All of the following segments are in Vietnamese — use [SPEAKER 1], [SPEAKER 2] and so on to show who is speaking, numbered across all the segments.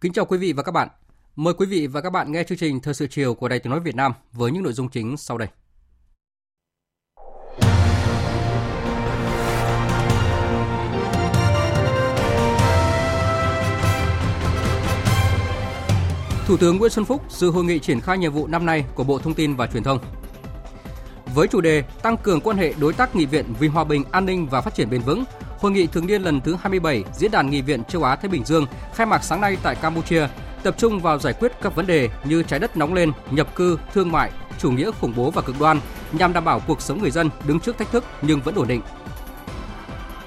[SPEAKER 1] Kính chào quý vị và các bạn. Mời quý vị và các bạn nghe chương trình Thời sự chiều của Đài Tiếng nói Việt Nam với những nội dung chính sau đây. Thủ tướng Nguyễn Xuân Phúc dự hội nghị triển khai nhiệm vụ năm nay của Bộ Thông tin và Truyền thông. Với chủ đề tăng cường quan hệ đối tác nghị viện vì hòa bình, an ninh và phát triển bền vững, Hội nghị thường niên lần thứ 27 Diễn đàn Nghị viện châu Á Thái Bình Dương khai mạc sáng nay tại Campuchia, tập trung vào giải quyết các vấn đề như trái đất nóng lên, nhập cư, thương mại, chủ nghĩa khủng bố và cực đoan nhằm đảm bảo cuộc sống người dân đứng trước thách thức nhưng vẫn ổn định.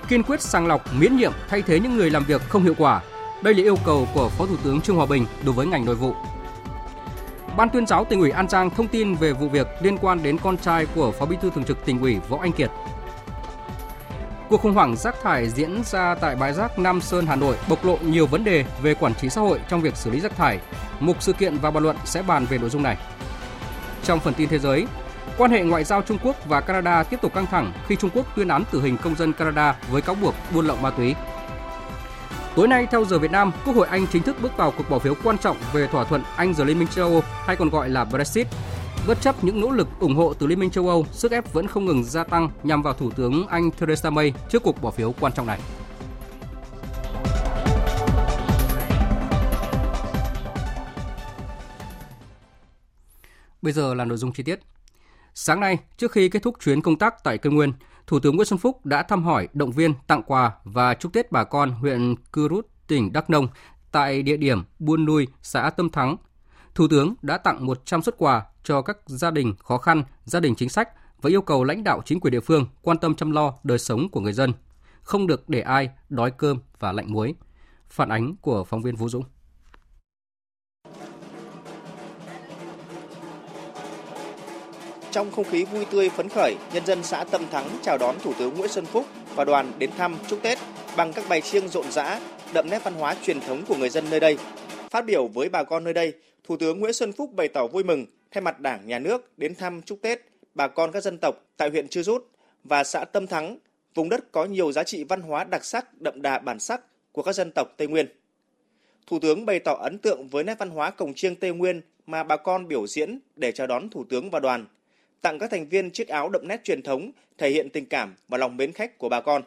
[SPEAKER 1] Kiên quyết sàng lọc, miễn nhiệm thay thế những người làm việc không hiệu quả. Đây là yêu cầu của Phó Thủ tướng Trương Hòa Bình đối với ngành nội vụ. Ban tuyên giáo tỉnh ủy An Giang thông tin về vụ việc liên quan đến con trai của Phó Bí thư Thường trực tỉnh ủy Võ Anh Kiệt Cuộc khủng hoảng rác thải diễn ra tại bãi rác Nam Sơn, Hà Nội bộc lộ nhiều vấn đề về quản trị xã hội trong việc xử lý rác thải. Mục sự kiện và bàn luận sẽ bàn về nội dung này. Trong phần tin thế giới, quan hệ ngoại giao Trung Quốc và Canada tiếp tục căng thẳng khi Trung Quốc tuyên án tử hình công dân Canada với cáo buộc buôn lậu ma túy. Tối nay theo giờ Việt Nam, Quốc hội Anh chính thức bước vào cuộc bỏ phiếu quan trọng về thỏa thuận Anh rời Liên minh châu Âu hay còn gọi là Brexit Bất chấp những nỗ lực ủng hộ từ Liên minh châu Âu, sức ép vẫn không ngừng gia tăng nhằm vào Thủ tướng Anh Theresa May trước cuộc bỏ phiếu quan trọng này. Bây giờ là nội dung chi tiết. Sáng nay, trước khi kết thúc chuyến công tác tại Cây Nguyên, Thủ tướng Nguyễn Xuân Phúc đã thăm hỏi, động viên, tặng quà và chúc Tết bà con huyện Cư Rút, tỉnh Đắk Nông tại địa điểm Buôn Nui, xã Tâm Thắng. Thủ tướng đã tặng 100 xuất quà cho các gia đình khó khăn, gia đình chính sách và yêu cầu lãnh đạo chính quyền địa phương quan tâm chăm lo đời sống của người dân, không được để ai đói cơm và lạnh muối. Phản ánh của phóng viên Vũ Dũng.
[SPEAKER 2] Trong không khí vui tươi phấn khởi, nhân dân xã Tâm Thắng chào đón Thủ tướng Nguyễn Xuân Phúc và đoàn đến thăm chúc Tết bằng các bài chiêng rộn rã, đậm nét văn hóa truyền thống của người dân nơi đây. Phát biểu với bà con nơi đây, Thủ tướng Nguyễn Xuân Phúc bày tỏ vui mừng thay mặt Đảng, Nhà nước đến thăm chúc Tết bà con các dân tộc tại huyện Chư Rút và xã Tâm Thắng, vùng đất có nhiều giá trị văn hóa đặc sắc, đậm đà bản sắc của các dân tộc Tây Nguyên. Thủ tướng bày tỏ ấn tượng với nét văn hóa cổng chiêng Tây Nguyên mà bà con biểu diễn để chào đón Thủ tướng và đoàn, tặng các thành viên chiếc áo đậm nét truyền thống thể hiện tình cảm và lòng mến khách của bà con.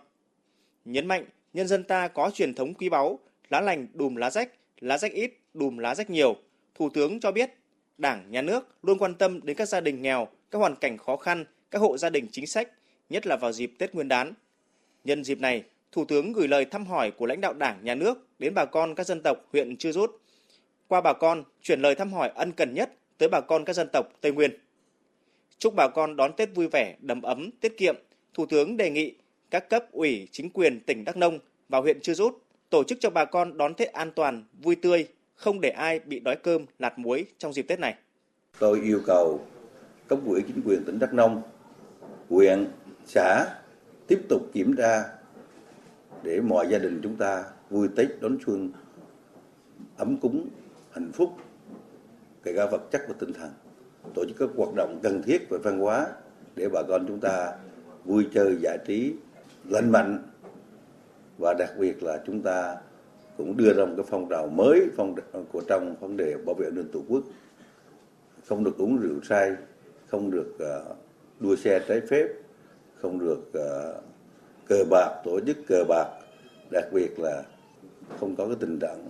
[SPEAKER 2] Nhấn mạnh, nhân dân ta có truyền thống quý báu, lá lành đùm lá rách, lá rách ít, đùm lá rách nhiều. Thủ tướng cho biết Đảng, Nhà nước luôn quan tâm đến các gia đình nghèo, các hoàn cảnh khó khăn, các hộ gia đình chính sách, nhất là vào dịp Tết Nguyên đán. Nhân dịp này, Thủ tướng gửi lời thăm hỏi của lãnh đạo Đảng, Nhà nước đến bà con các dân tộc huyện Chư Rút. Qua bà con, chuyển lời thăm hỏi ân cần nhất tới bà con các dân tộc Tây Nguyên. Chúc bà con đón Tết vui vẻ, đầm ấm, tiết kiệm, Thủ tướng đề nghị các cấp ủy, chính quyền tỉnh Đắk Nông và huyện Chư Rút tổ chức cho bà con đón Tết an toàn, vui tươi, không để ai bị đói cơm, lạt muối trong dịp Tết này.
[SPEAKER 3] Tôi yêu cầu cấp ủy chính quyền tỉnh Đắk Nông, huyện, xã tiếp tục kiểm tra để mọi gia đình chúng ta vui Tết đón xuân ấm cúng, hạnh phúc, kể cả vật chất và tinh thần. Tổ chức các hoạt động cần thiết về văn hóa để bà con chúng ta vui chơi giải trí lành mạnh và đặc biệt là chúng ta cũng đưa ra một cái phong trào mới phong của trong vấn đề bảo vệ an ninh tổ quốc. Không được uống rượu say không được uh, đua xe trái phép không được uh, cờ bạc tổ chức cờ bạc đặc biệt là không có cái tình trạng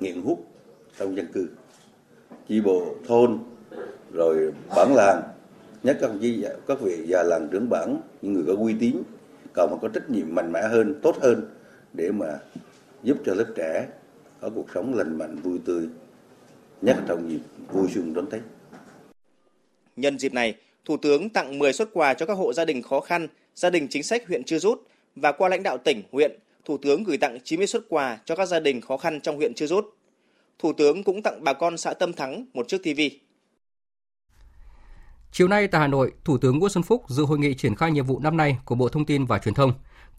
[SPEAKER 3] nghiện hút trong dân cư. Chi bộ thôn rồi bản làng nhất các vị các vị già làng trưởng bản những người có uy tín
[SPEAKER 4] cần phải có trách nhiệm mạnh mẽ hơn, tốt hơn để mà giúp cho lớp trẻ có cuộc sống lành mạnh, vui tươi, nhất trong dịp vui xuân đón Tết.
[SPEAKER 2] Nhân dịp này, Thủ tướng tặng 10 xuất quà cho các hộ gia đình khó khăn, gia đình chính sách huyện Chư Rút và qua lãnh đạo tỉnh, huyện, Thủ tướng gửi tặng 90 xuất quà cho các gia đình khó khăn trong huyện Chư Rút. Thủ tướng cũng tặng bà con xã Tâm Thắng một chiếc TV.
[SPEAKER 1] Chiều nay tại Hà Nội, Thủ tướng Nguyễn Xuân Phúc dự hội nghị triển khai nhiệm vụ năm nay của Bộ Thông tin và Truyền thông.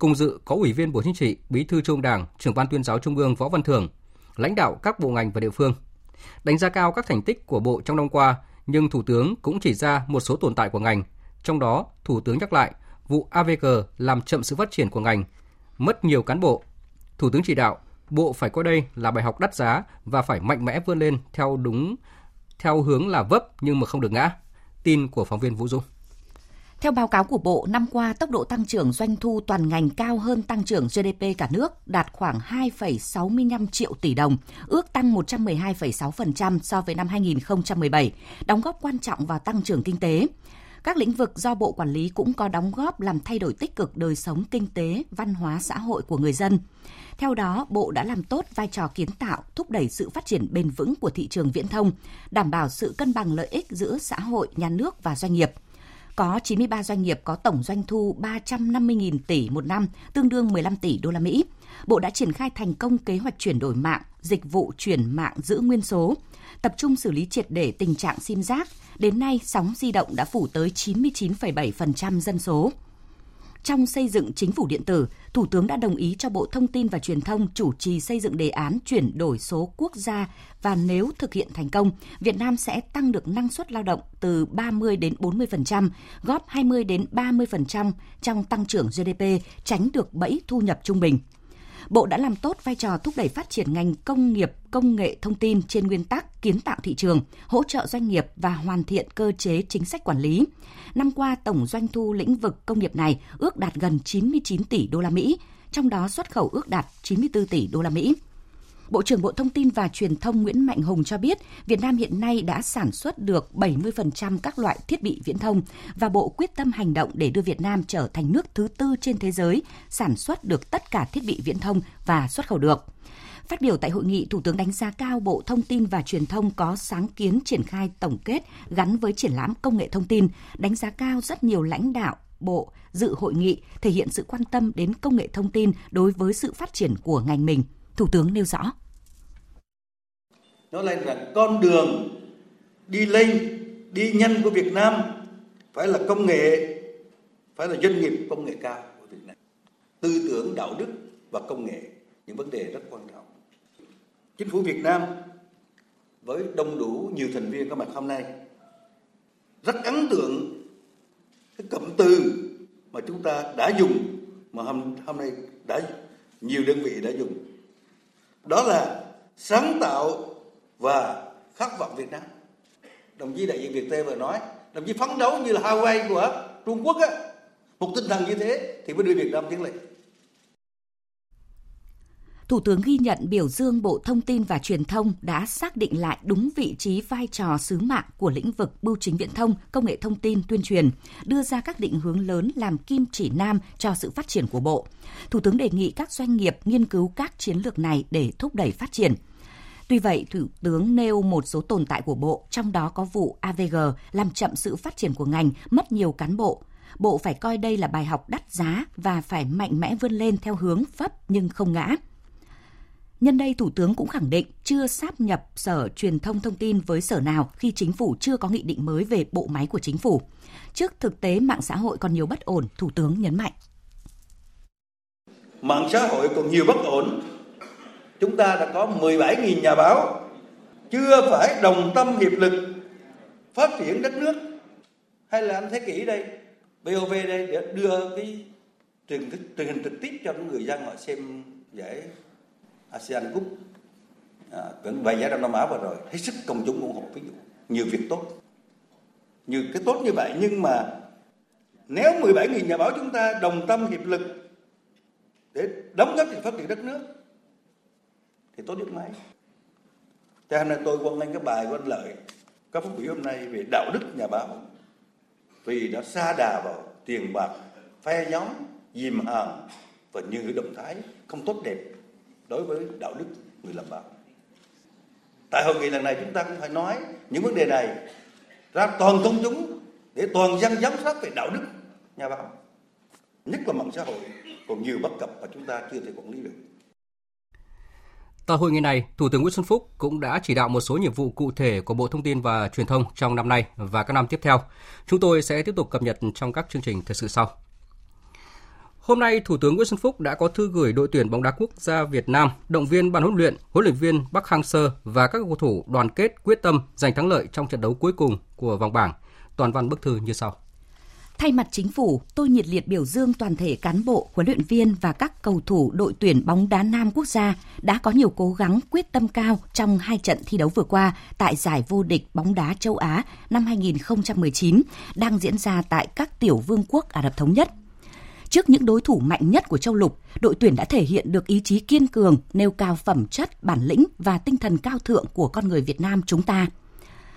[SPEAKER 1] Cùng dự có Ủy viên Bộ Chính trị, Bí thư Trung Đảng, Trưởng ban Tuyên giáo Trung ương Võ Văn Thưởng, lãnh đạo các bộ ngành và địa phương. Đánh giá cao các thành tích của Bộ trong năm qua, nhưng Thủ tướng cũng chỉ ra một số tồn tại của ngành. Trong đó, Thủ tướng nhắc lại vụ AVG làm chậm sự phát triển của ngành, mất nhiều cán bộ. Thủ tướng chỉ đạo Bộ phải coi đây là bài học đắt giá và phải mạnh mẽ vươn lên theo đúng theo hướng là vấp nhưng mà không được ngã. Tin của phóng viên Vũ Dung.
[SPEAKER 5] Theo báo cáo của Bộ, năm qua tốc độ tăng trưởng doanh thu toàn ngành cao hơn tăng trưởng GDP cả nước, đạt khoảng 2,65 triệu tỷ đồng, ước tăng 112,6% so với năm 2017, đóng góp quan trọng vào tăng trưởng kinh tế. Các lĩnh vực do Bộ quản lý cũng có đóng góp làm thay đổi tích cực đời sống kinh tế, văn hóa xã hội của người dân. Theo đó, Bộ đã làm tốt vai trò kiến tạo, thúc đẩy sự phát triển bền vững của thị trường viễn thông, đảm bảo sự cân bằng lợi ích giữa xã hội, nhà nước và doanh nghiệp – có 93 doanh nghiệp có tổng doanh thu 350.000 tỷ một năm, tương đương 15 tỷ đô la Mỹ. Bộ đã triển khai thành công kế hoạch chuyển đổi mạng, dịch vụ chuyển mạng giữ nguyên số, tập trung xử lý triệt để tình trạng sim giác. Đến nay, sóng di động đã phủ tới 99,7% dân số. Trong xây dựng chính phủ điện tử, Thủ tướng đã đồng ý cho Bộ Thông tin và Truyền thông chủ trì xây dựng đề án chuyển đổi số quốc gia và nếu thực hiện thành công, Việt Nam sẽ tăng được năng suất lao động từ 30 đến 40%, góp 20 đến 30% trong tăng trưởng GDP, tránh được bẫy thu nhập trung bình. Bộ đã làm tốt vai trò thúc đẩy phát triển ngành công nghiệp, công nghệ thông tin trên nguyên tắc kiến tạo thị trường, hỗ trợ doanh nghiệp và hoàn thiện cơ chế chính sách quản lý. Năm qua, tổng doanh thu lĩnh vực công nghiệp này ước đạt gần 99 tỷ đô la Mỹ, trong đó xuất khẩu ước đạt 94 tỷ đô la Mỹ. Bộ trưởng Bộ Thông tin và Truyền thông Nguyễn Mạnh Hùng cho biết, Việt Nam hiện nay đã sản xuất được 70% các loại thiết bị viễn thông và Bộ quyết tâm hành động để đưa Việt Nam trở thành nước thứ tư trên thế giới sản xuất được tất cả thiết bị viễn thông và xuất khẩu được. Phát biểu tại hội nghị, Thủ tướng đánh giá cao Bộ Thông tin và Truyền thông có sáng kiến triển khai tổng kết gắn với triển lãm công nghệ thông tin, đánh giá cao rất nhiều lãnh đạo, bộ dự hội nghị thể hiện sự quan tâm đến công nghệ thông tin đối với sự phát triển của ngành mình. Thủ tướng nêu rõ.
[SPEAKER 4] Nó là rằng con đường đi lên, đi nhanh của Việt Nam phải là công nghệ, phải là doanh nghiệp công nghệ cao của Việt Nam. Tư tưởng, đạo đức và công nghệ, những vấn đề rất quan trọng. Chính phủ Việt Nam với đông đủ nhiều thành viên có mặt hôm nay rất ấn tượng cái cụm từ mà chúng ta đã dùng mà hôm hôm nay đã nhiều đơn vị đã dùng đó là sáng tạo và khát vọng Việt Nam đồng chí đại diện Việt Tây vừa nói đồng chí phấn đấu như là Hawaii của Trung Quốc á một tinh thần như thế thì mới đưa Việt Nam tiến lên
[SPEAKER 5] Thủ tướng ghi nhận biểu dương Bộ Thông tin và Truyền thông đã xác định lại đúng vị trí vai trò sứ mạng của lĩnh vực bưu chính viễn thông, công nghệ thông tin, tuyên truyền, đưa ra các định hướng lớn làm kim chỉ nam cho sự phát triển của Bộ. Thủ tướng đề nghị các doanh nghiệp nghiên cứu các chiến lược này để thúc đẩy phát triển. Tuy vậy, Thủ tướng nêu một số tồn tại của Bộ, trong đó có vụ AVG làm chậm sự phát triển của ngành, mất nhiều cán bộ. Bộ phải coi đây là bài học đắt giá và phải mạnh mẽ vươn lên theo hướng vấp nhưng không ngã. Nhân đây, Thủ tướng cũng khẳng định chưa sáp nhập Sở Truyền thông Thông tin với sở nào khi chính phủ chưa có nghị định mới về bộ máy của chính phủ. Trước thực tế mạng xã hội còn nhiều bất ổn, Thủ tướng nhấn mạnh.
[SPEAKER 4] Mạng xã hội còn nhiều bất ổn. Chúng ta đã có 17.000 nhà báo, chưa phải đồng tâm hiệp lực phát triển đất nước. Hay là anh thế kỷ đây, VOV đây để đưa cái truyền, truyền hình trực tiếp cho người dân họ xem giải ASEAN Cup. À, vẫn vài giải Đông Nam Á vừa rồi. Hết sức công chúng ủng hộ ví dụ nhiều việc tốt. Nhiều cái tốt như vậy nhưng mà nếu 17.000 nhà báo chúng ta đồng tâm hiệp lực để đóng góp cho phát triển đất nước thì tốt nhất mấy cho nên tôi quan ngay cái bài của anh Lợi các phát biểu hôm nay về đạo đức nhà báo, vì đã xa đà vào tiền bạc, phe nhóm, dìm hàng và những động thái không tốt đẹp đối với đạo đức người làm báo. Tại hội nghị lần này chúng ta cũng phải nói những vấn đề này ra toàn công chúng để toàn dân giám sát về đạo đức nhà báo. Nhất là mạng xã hội, còn nhiều bất cập mà chúng ta chưa thể quản lý được.
[SPEAKER 1] Tại hội nghị này, Thủ tướng Nguyễn Xuân Phúc cũng đã chỉ đạo một số nhiệm vụ cụ thể của Bộ Thông tin và Truyền thông trong năm nay và các năm tiếp theo. Chúng tôi sẽ tiếp tục cập nhật trong các chương trình thời sự sau. Hôm nay, Thủ tướng Nguyễn Xuân Phúc đã có thư gửi đội tuyển bóng đá quốc gia Việt Nam, động viên ban huấn luyện, huấn luyện viên Bắc Hang Sơ và các cầu thủ đoàn kết quyết tâm giành thắng lợi trong trận đấu cuối cùng của vòng bảng. Toàn văn bức thư như sau.
[SPEAKER 5] Thay mặt chính phủ, tôi nhiệt liệt biểu dương toàn thể cán bộ, huấn luyện viên và các cầu thủ đội tuyển bóng đá nam quốc gia đã có nhiều cố gắng quyết tâm cao trong hai trận thi đấu vừa qua tại giải vô địch bóng đá châu Á năm 2019 đang diễn ra tại các tiểu vương quốc Ả Rập Thống Nhất. Trước những đối thủ mạnh nhất của châu lục, đội tuyển đã thể hiện được ý chí kiên cường, nêu cao phẩm chất, bản lĩnh và tinh thần cao thượng của con người Việt Nam chúng ta –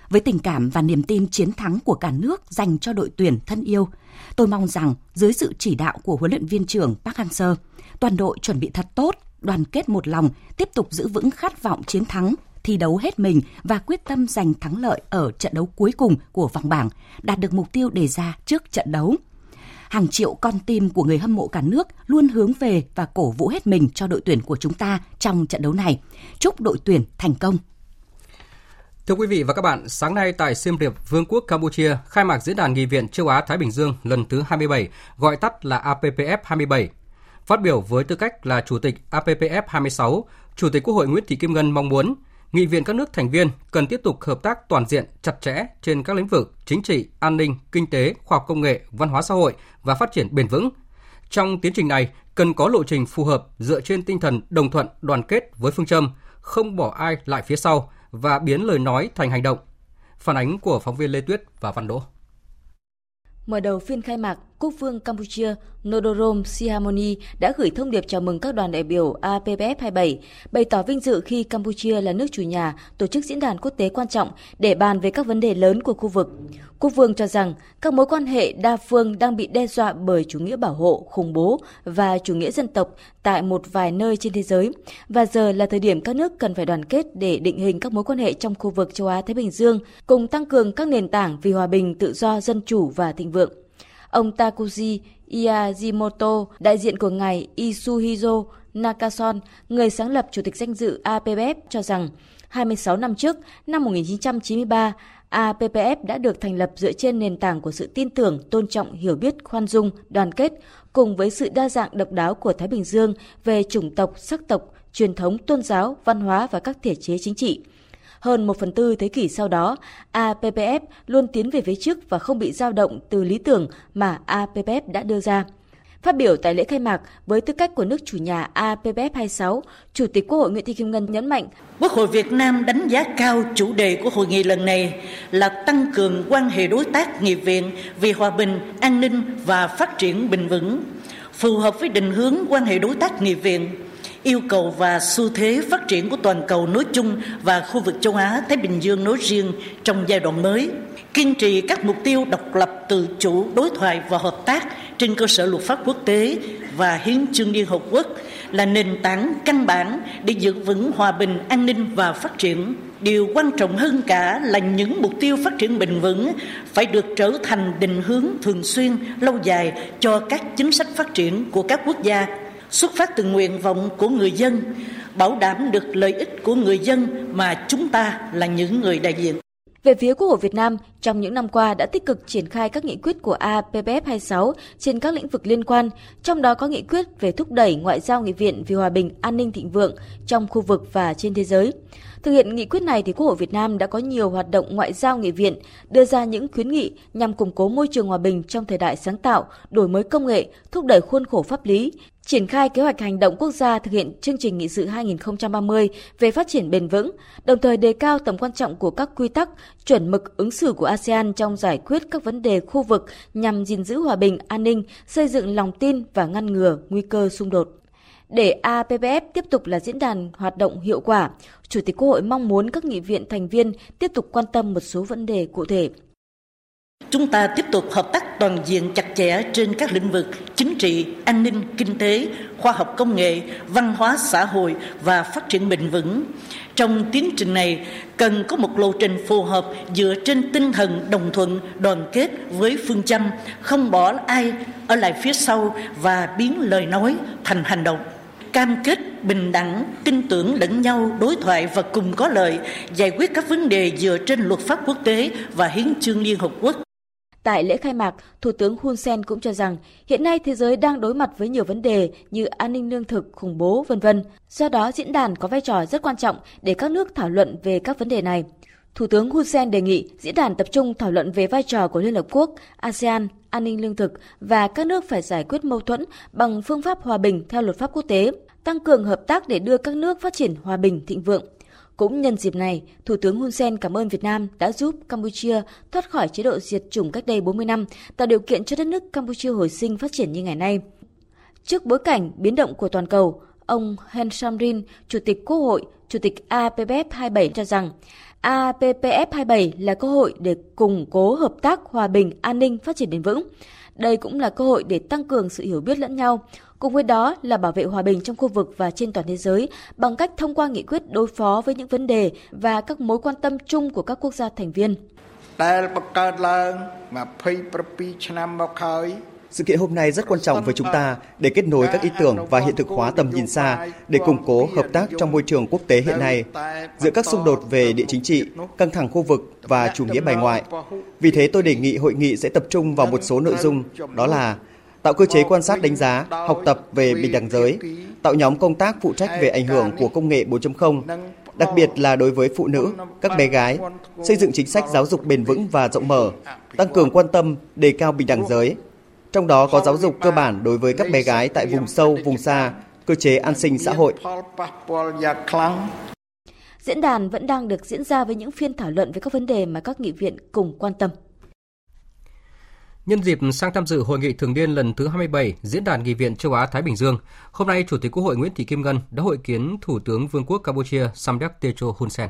[SPEAKER 5] với tình cảm và niềm tin chiến thắng của cả nước dành cho đội tuyển thân yêu, tôi mong rằng dưới sự chỉ đạo của huấn luyện viên trưởng Park Hang-seo, toàn đội chuẩn bị thật tốt, đoàn kết một lòng, tiếp tục giữ vững khát vọng chiến thắng, thi đấu hết mình và quyết tâm giành thắng lợi ở trận đấu cuối cùng của vòng bảng, đạt được mục tiêu đề ra trước trận đấu. Hàng triệu con tim của người hâm mộ cả nước luôn hướng về và cổ vũ hết mình cho đội tuyển của chúng ta trong trận đấu này. Chúc đội tuyển thành công.
[SPEAKER 1] Thưa quý vị và các bạn, sáng nay tại Siem Reap, Vương quốc Campuchia khai mạc diễn đàn nghị viện châu Á Thái Bình Dương lần thứ 27, gọi tắt là APPF 27. Phát biểu với tư cách là chủ tịch APPF 26, Chủ tịch Quốc hội Nguyễn Thị Kim Ngân mong muốn nghị viện các nước thành viên cần tiếp tục hợp tác toàn diện, chặt chẽ trên các lĩnh vực chính trị, an ninh, kinh tế, khoa học công nghệ, văn hóa xã hội và phát triển bền vững. Trong tiến trình này, cần có lộ trình phù hợp dựa trên tinh thần đồng thuận, đoàn kết với phương châm không bỏ ai lại phía sau, và biến lời nói thành hành động. Phản ánh của phóng viên Lê Tuyết và Văn Đỗ.
[SPEAKER 6] Mở đầu phiên khai mạc, Quốc vương Campuchia Nodorom Sihamoni đã gửi thông điệp chào mừng các đoàn đại biểu APPF 27, bày tỏ vinh dự khi Campuchia là nước chủ nhà tổ chức diễn đàn quốc tế quan trọng để bàn về các vấn đề lớn của khu vực. Quốc vương cho rằng các mối quan hệ đa phương đang bị đe dọa bởi chủ nghĩa bảo hộ, khủng bố và chủ nghĩa dân tộc tại một vài nơi trên thế giới, và giờ là thời điểm các nước cần phải đoàn kết để định hình các mối quan hệ trong khu vực châu Á-Thái Bình Dương, cùng tăng cường các nền tảng vì hòa bình, tự do, dân chủ và thịnh vượng. Ông Takuji Iyajimoto, đại diện của ngài Isuhizo Nakason, người sáng lập Chủ tịch danh dự APPF cho rằng 26 năm trước, năm 1993, APPF đã được thành lập dựa trên nền tảng của sự tin tưởng, tôn trọng, hiểu biết, khoan dung, đoàn kết, cùng với sự đa dạng độc đáo của Thái Bình Dương về chủng tộc, sắc tộc, truyền thống, tôn giáo, văn hóa và các thể chế chính trị. Hơn một phần tư thế kỷ sau đó, APPF luôn tiến về phía trước và không bị dao động từ lý tưởng mà APPF đã đưa ra. Phát biểu tại lễ khai mạc với tư cách của nước chủ nhà APPF 26, Chủ tịch Quốc hội Nguyễn Thị Kim Ngân nhấn mạnh
[SPEAKER 7] Quốc hội Việt Nam đánh giá cao chủ đề của hội nghị lần này là tăng cường quan hệ đối tác nghị viện vì hòa bình, an ninh và phát triển bền vững, phù hợp với định hướng quan hệ đối tác nghị viện yêu cầu và xu thế phát triển của toàn cầu nói chung và khu vực châu Á, Thái Bình Dương nói riêng trong giai đoạn mới. Kiên trì các mục tiêu độc lập, tự chủ, đối thoại và hợp tác trên cơ sở luật pháp quốc tế và hiến chương liên hợp quốc là nền tảng căn bản để giữ vững hòa bình, an ninh và phát triển. Điều quan trọng hơn cả là những mục tiêu phát triển bền vững phải được trở thành định hướng thường xuyên, lâu dài cho các chính sách phát triển của các quốc gia xuất phát từ nguyện vọng của người dân bảo đảm được lợi ích của người dân mà chúng ta là những người đại diện
[SPEAKER 6] về phía Quốc hội Việt Nam, trong những năm qua đã tích cực triển khai các nghị quyết của APPF 26 trên các lĩnh vực liên quan, trong đó có nghị quyết về thúc đẩy ngoại giao nghị viện vì hòa bình, an ninh thịnh vượng trong khu vực và trên thế giới. Thực hiện nghị quyết này thì Quốc hội Việt Nam đã có nhiều hoạt động ngoại giao nghị viện, đưa ra những khuyến nghị nhằm củng cố môi trường hòa bình trong thời đại sáng tạo, đổi mới công nghệ, thúc đẩy khuôn khổ pháp lý, triển khai kế hoạch hành động quốc gia thực hiện chương trình nghị sự 2030 về phát triển bền vững, đồng thời đề cao tầm quan trọng của các quy tắc, chuẩn mực ứng xử của ASEAN trong giải quyết các vấn đề khu vực nhằm gìn giữ hòa bình, an ninh, xây dựng lòng tin và ngăn ngừa nguy cơ xung đột. Để APPF tiếp tục là diễn đàn hoạt động hiệu quả, Chủ tịch Quốc hội mong muốn các nghị viện thành viên tiếp tục quan tâm một số vấn đề cụ thể
[SPEAKER 7] Chúng ta tiếp tục hợp tác toàn diện chặt chẽ trên các lĩnh vực chính trị, an ninh, kinh tế, khoa học công nghệ, văn hóa xã hội và phát triển bền vững. Trong tiến trình này, cần có một lộ trình phù hợp dựa trên tinh thần đồng thuận, đoàn kết với phương châm không bỏ ai ở lại phía sau và biến lời nói thành hành động cam kết bình đẳng, tin tưởng lẫn nhau, đối thoại và cùng có lợi, giải quyết các vấn đề dựa trên luật pháp quốc tế và hiến chương Liên Hợp Quốc.
[SPEAKER 6] Tại lễ khai mạc, Thủ tướng Hun Sen cũng cho rằng hiện nay thế giới đang đối mặt với nhiều vấn đề như an ninh lương thực, khủng bố, vân vân. Do đó, diễn đàn có vai trò rất quan trọng để các nước thảo luận về các vấn đề này. Thủ tướng Hun Sen đề nghị diễn đàn tập trung thảo luận về vai trò của Liên Hợp Quốc, ASEAN, an ninh lương thực và các nước phải giải quyết mâu thuẫn bằng phương pháp hòa bình theo luật pháp quốc tế, tăng cường hợp tác để đưa các nước phát triển hòa bình thịnh vượng. Cũng nhân dịp này, Thủ tướng Hun Sen cảm ơn Việt Nam đã giúp Campuchia thoát khỏi chế độ diệt chủng cách đây 40 năm, tạo điều kiện cho đất nước Campuchia hồi sinh phát triển như ngày nay. Trước bối cảnh biến động của toàn cầu, ông Hen Samrin, Chủ tịch Quốc hội, Chủ tịch APBF 27 cho rằng APPF 27 là cơ hội để củng cố hợp tác hòa bình, an ninh, phát triển bền vững. Đây cũng là cơ hội để tăng cường sự hiểu biết lẫn nhau, cùng với đó là bảo vệ hòa bình trong khu vực và trên toàn thế giới bằng cách thông qua nghị quyết đối phó với những vấn đề và các mối quan tâm chung của các quốc gia thành viên.
[SPEAKER 8] ដែលបង្កើតឡើង27ឆ្នាំមកហើយ
[SPEAKER 9] sự kiện hôm nay rất quan trọng với chúng ta để kết nối các ý tưởng và hiện thực hóa tầm nhìn xa để củng cố hợp tác trong môi trường quốc tế hiện nay giữa các xung đột về địa chính trị, căng thẳng khu vực và chủ nghĩa bài ngoại. Vì thế tôi đề nghị hội nghị sẽ tập trung vào một số nội dung đó là tạo cơ chế quan sát đánh giá, học tập về bình đẳng giới, tạo nhóm công tác phụ trách về ảnh hưởng của công nghệ 4.0, đặc biệt là đối với phụ nữ, các bé gái, xây dựng chính sách giáo dục bền vững và rộng mở, tăng cường quan tâm đề cao bình đẳng giới, trong đó có giáo dục cơ bản đối với các bé gái tại vùng sâu, vùng xa, cơ chế an sinh xã hội.
[SPEAKER 6] Diễn đàn vẫn đang được diễn ra với những phiên thảo luận về các vấn đề mà các nghị viện cùng quan tâm.
[SPEAKER 1] Nhân dịp sang tham dự hội nghị thường niên lần thứ 27 Diễn đàn Nghị viện châu Á Thái Bình Dương, hôm nay Chủ tịch Quốc hội Nguyễn Thị Kim Ngân đã hội kiến Thủ tướng Vương quốc Campuchia Samdech Techo Hun Sen.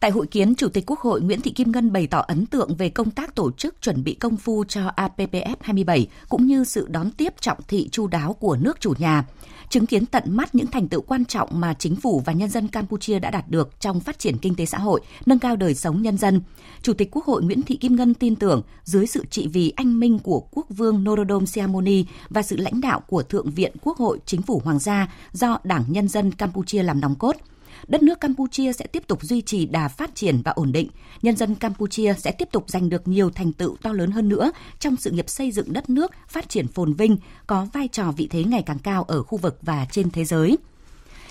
[SPEAKER 5] Tại hội kiến, Chủ tịch Quốc hội Nguyễn Thị Kim Ngân bày tỏ ấn tượng về công tác tổ chức chuẩn bị công phu cho APPF 27 cũng như sự đón tiếp trọng thị chu đáo của nước chủ nhà. Chứng kiến tận mắt những thành tựu quan trọng mà chính phủ và nhân dân Campuchia đã đạt được trong phát triển kinh tế xã hội, nâng cao đời sống nhân dân. Chủ tịch Quốc hội Nguyễn Thị Kim Ngân tin tưởng dưới sự trị vì anh minh của Quốc vương Norodom Sihamoni và sự lãnh đạo của Thượng viện Quốc hội Chính phủ Hoàng gia do Đảng Nhân dân Campuchia làm nòng cốt – đất nước Campuchia sẽ tiếp tục duy trì đà phát triển và ổn định. Nhân dân Campuchia sẽ tiếp tục giành được nhiều thành tựu to lớn hơn nữa trong sự nghiệp xây dựng đất nước phát triển phồn vinh, có vai trò vị thế ngày càng cao ở khu vực và trên thế giới.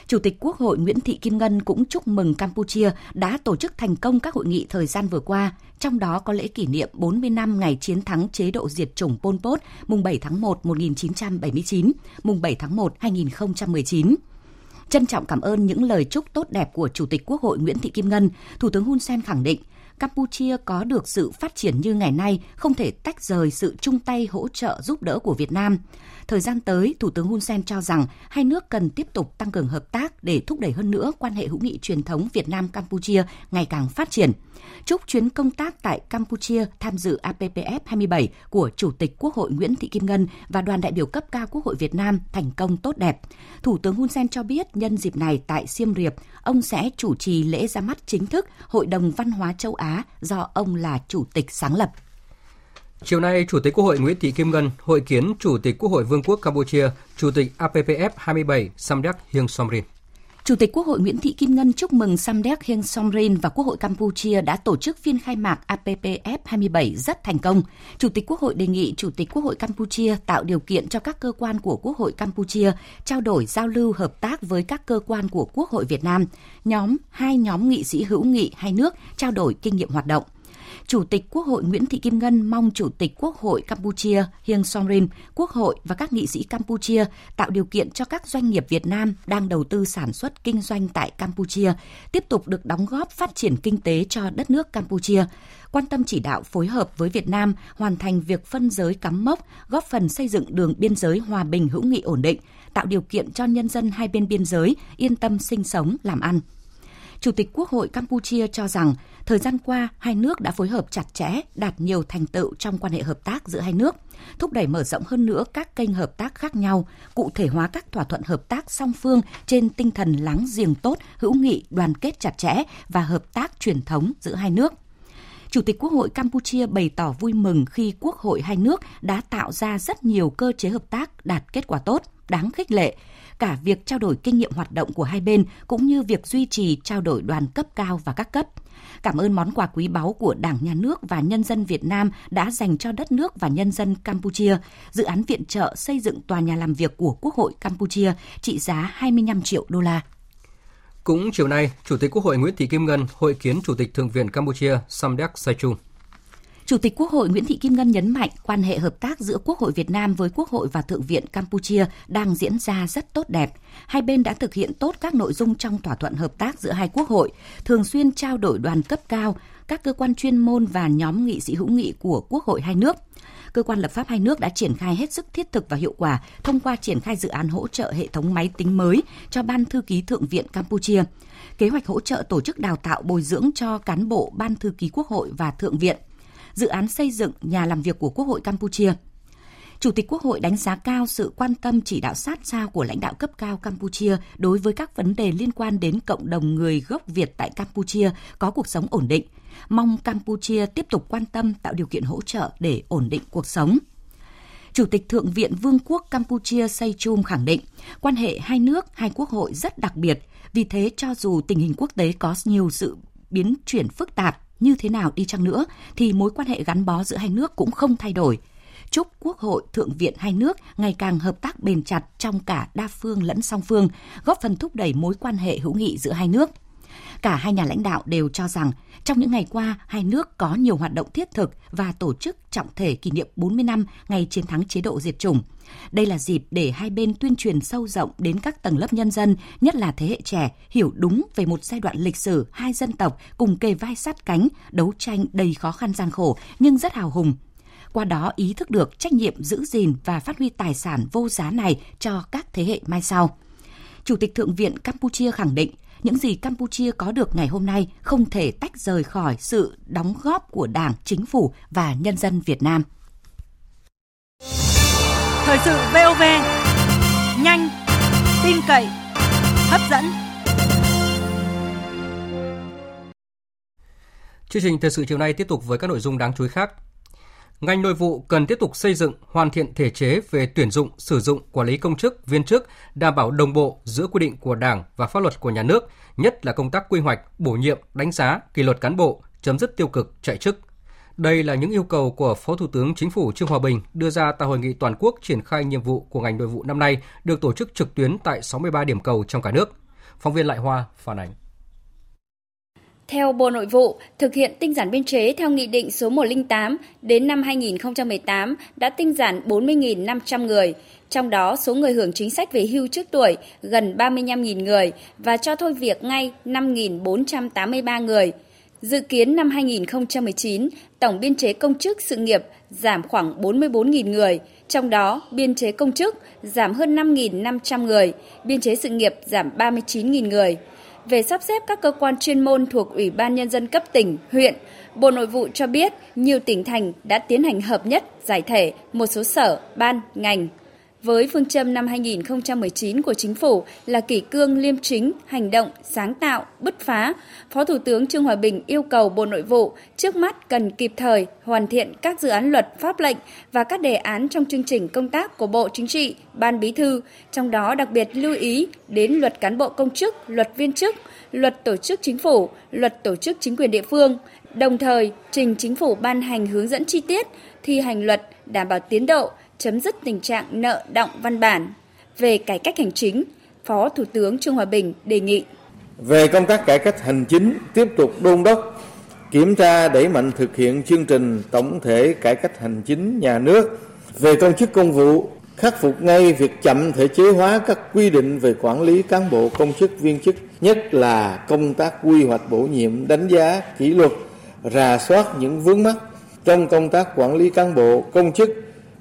[SPEAKER 5] Chủ tịch Quốc hội Nguyễn Thị Kim Ngân cũng chúc mừng Campuchia đã tổ chức thành công các hội nghị thời gian vừa qua, trong đó có lễ kỷ niệm 40 năm ngày chiến thắng chế độ diệt chủng Pol Pot mùng 7 tháng 1 1979, mùng 7 tháng 1 2019. Trân trọng cảm ơn những lời chúc tốt đẹp của Chủ tịch Quốc hội Nguyễn Thị Kim Ngân, Thủ tướng Hun Sen khẳng định Campuchia có được sự phát triển như ngày nay không thể tách rời sự chung tay hỗ trợ giúp đỡ của Việt Nam. Thời gian tới, Thủ tướng Hun Sen cho rằng hai nước cần tiếp tục tăng cường hợp tác để thúc đẩy hơn nữa quan hệ hữu nghị truyền thống Việt Nam Campuchia ngày càng phát triển. Chúc chuyến công tác tại Campuchia tham dự APPF 27 của Chủ tịch Quốc hội Nguyễn Thị Kim Ngân và đoàn đại biểu cấp cao Quốc hội Việt Nam thành công tốt đẹp. Thủ tướng Hun Sen cho biết nhân dịp này tại Siem Reap, ông sẽ chủ trì lễ ra mắt chính thức Hội đồng Văn hóa châu Á do ông là chủ tịch sáng lập.
[SPEAKER 1] Chiều nay, Chủ tịch Quốc hội Nguyễn Thị Kim Ngân hội kiến Chủ tịch Quốc hội Vương quốc Campuchia, Chủ tịch APPF 27 Samdech Heng Somrin.
[SPEAKER 5] Chủ tịch Quốc hội Nguyễn Thị Kim Ngân chúc mừng Samdech Heng Somrin và Quốc hội Campuchia đã tổ chức phiên khai mạc APPF 27 rất thành công. Chủ tịch Quốc hội đề nghị Chủ tịch Quốc hội Campuchia tạo điều kiện cho các cơ quan của Quốc hội Campuchia trao đổi, giao lưu, hợp tác với các cơ quan của Quốc hội Việt Nam. Nhóm, hai nhóm nghị sĩ hữu nghị hai nước trao đổi kinh nghiệm hoạt động. Chủ tịch Quốc hội Nguyễn Thị Kim Ngân mong Chủ tịch Quốc hội Campuchia Hieng Somrin, Quốc hội và các nghị sĩ Campuchia tạo điều kiện cho các doanh nghiệp Việt Nam đang đầu tư sản xuất kinh doanh tại Campuchia tiếp tục được đóng góp phát triển kinh tế cho đất nước Campuchia, quan tâm chỉ đạo phối hợp với Việt Nam hoàn thành việc phân giới cắm mốc, góp phần xây dựng đường biên giới hòa bình hữu nghị ổn định, tạo điều kiện cho nhân dân hai bên biên giới yên tâm sinh sống, làm ăn. Chủ tịch Quốc hội Campuchia cho rằng thời gian qua hai nước đã phối hợp chặt chẽ, đạt nhiều thành tựu trong quan hệ hợp tác giữa hai nước, thúc đẩy mở rộng hơn nữa các kênh hợp tác khác nhau, cụ thể hóa các thỏa thuận hợp tác song phương trên tinh thần láng giềng tốt, hữu nghị, đoàn kết chặt chẽ và hợp tác truyền thống giữa hai nước. Chủ tịch Quốc hội Campuchia bày tỏ vui mừng khi Quốc hội hai nước đã tạo ra rất nhiều cơ chế hợp tác đạt kết quả tốt, đáng khích lệ, cả việc trao đổi kinh nghiệm hoạt động của hai bên cũng như việc duy trì trao đổi đoàn cấp cao và các cấp. Cảm ơn món quà quý báu của Đảng, Nhà nước và nhân dân Việt Nam đã dành cho đất nước và nhân dân Campuchia. Dự án viện trợ xây dựng tòa nhà làm việc của Quốc hội Campuchia trị giá 25 triệu đô la.
[SPEAKER 1] Cũng chiều nay, Chủ tịch Quốc hội Nguyễn Thị Kim Ngân hội kiến Chủ tịch Thượng viện Campuchia Samdech Saichum.
[SPEAKER 5] Chủ tịch Quốc hội Nguyễn Thị Kim Ngân nhấn mạnh quan hệ hợp tác giữa Quốc hội Việt Nam với Quốc hội và Thượng viện Campuchia đang diễn ra rất tốt đẹp. Hai bên đã thực hiện tốt các nội dung trong thỏa thuận hợp tác giữa hai quốc hội, thường xuyên trao đổi đoàn cấp cao, các cơ quan chuyên môn và nhóm nghị sĩ hữu nghị của Quốc hội hai nước. Cơ quan lập pháp hai nước đã triển khai hết sức thiết thực và hiệu quả thông qua triển khai dự án hỗ trợ hệ thống máy tính mới cho Ban Thư ký Thượng viện Campuchia, kế hoạch hỗ trợ tổ chức đào tạo bồi dưỡng cho cán bộ Ban Thư ký Quốc hội và Thượng viện, dự án xây dựng nhà làm việc của Quốc hội Campuchia. Chủ tịch Quốc hội đánh giá cao sự quan tâm chỉ đạo sát sao của lãnh đạo cấp cao Campuchia đối với các vấn đề liên quan đến cộng đồng người gốc Việt tại Campuchia có cuộc sống ổn định. Mong Campuchia tiếp tục quan tâm tạo điều kiện hỗ trợ để ổn định cuộc sống. Chủ tịch Thượng viện Vương quốc Campuchia Say Chum khẳng định, quan hệ hai nước, hai quốc hội rất đặc biệt, vì thế cho dù tình hình quốc tế có nhiều sự biến chuyển phức tạp như thế nào đi chăng nữa thì mối quan hệ gắn bó giữa hai nước cũng không thay đổi. Chúc Quốc hội Thượng viện hai nước ngày càng hợp tác bền chặt trong cả đa phương lẫn song phương, góp phần thúc đẩy mối quan hệ hữu nghị giữa hai nước. Cả hai nhà lãnh đạo đều cho rằng trong những ngày qua, hai nước có nhiều hoạt động thiết thực và tổ chức trọng thể kỷ niệm 40 năm ngày chiến thắng chế độ diệt chủng. Đây là dịp để hai bên tuyên truyền sâu rộng đến các tầng lớp nhân dân, nhất là thế hệ trẻ, hiểu đúng về một giai đoạn lịch sử hai dân tộc cùng kề vai sát cánh, đấu tranh đầy khó khăn gian khổ nhưng rất hào hùng. Qua đó ý thức được trách nhiệm giữ gìn và phát huy tài sản vô giá này cho các thế hệ mai sau. Chủ tịch Thượng viện Campuchia khẳng định, những gì Campuchia có được ngày hôm nay không thể tách rời khỏi sự đóng góp của Đảng, Chính phủ và nhân dân Việt Nam.
[SPEAKER 10] Thời sự VOV, nhanh, tin cậy, hấp dẫn.
[SPEAKER 1] Chương trình thời sự chiều nay tiếp tục với các nội dung đáng chú ý khác. Ngành nội vụ cần tiếp tục xây dựng, hoàn thiện thể chế về tuyển dụng, sử dụng, quản lý công chức, viên chức, đảm bảo đồng bộ giữa quy định của Đảng và pháp luật của nhà nước, nhất là công tác quy hoạch, bổ nhiệm, đánh giá, kỷ luật cán bộ, chấm dứt tiêu cực, chạy chức. Đây là những yêu cầu của Phó Thủ tướng Chính phủ Trương Hòa Bình đưa ra tại hội nghị toàn quốc triển khai nhiệm vụ của ngành nội vụ năm nay được tổ chức trực tuyến tại 63 điểm cầu trong cả nước. Phóng viên Lại Hoa phản ánh.
[SPEAKER 11] Theo Bộ Nội vụ, thực hiện tinh giản biên chế theo Nghị định số 108 đến năm 2018 đã tinh giản 40.500 người, trong đó số người hưởng chính sách về hưu trước tuổi gần 35.000 người và cho thôi việc ngay 5.483 người. Dự kiến năm 2019, tổng biên chế công chức sự nghiệp giảm khoảng 44.000 người, trong đó biên chế công chức giảm hơn 5.500 người, biên chế sự nghiệp giảm 39.000 người về sắp xếp các cơ quan chuyên môn thuộc Ủy ban Nhân dân cấp tỉnh, huyện, Bộ Nội vụ cho biết nhiều tỉnh thành đã tiến hành hợp nhất, giải thể một số sở, ban, ngành. Với phương châm năm 2019 của chính phủ là kỷ cương liêm chính, hành động, sáng tạo, bứt phá, Phó Thủ tướng Trương Hòa Bình yêu cầu Bộ Nội vụ trước mắt cần kịp thời hoàn thiện các dự án luật, pháp lệnh và các đề án trong chương trình công tác của Bộ Chính trị, Ban Bí thư, trong đó đặc biệt lưu ý đến luật cán bộ công chức, luật viên chức, luật tổ chức chính phủ, luật tổ chức chính quyền địa phương, đồng thời trình chính phủ ban hành hướng dẫn chi tiết thi hành luật đảm bảo tiến độ, chấm dứt tình trạng nợ động văn bản. Về cải cách hành chính, Phó Thủ tướng Trương Hòa Bình đề nghị
[SPEAKER 12] về công tác cải cách hành chính tiếp tục đôn đốc kiểm tra đẩy mạnh thực hiện chương trình tổng thể cải cách hành chính nhà nước về công chức công vụ khắc phục ngay việc chậm thể chế hóa các quy định về quản lý cán bộ công chức viên chức nhất là công tác quy hoạch bổ nhiệm đánh giá kỷ luật rà soát những vướng mắc trong công tác quản lý cán bộ công chức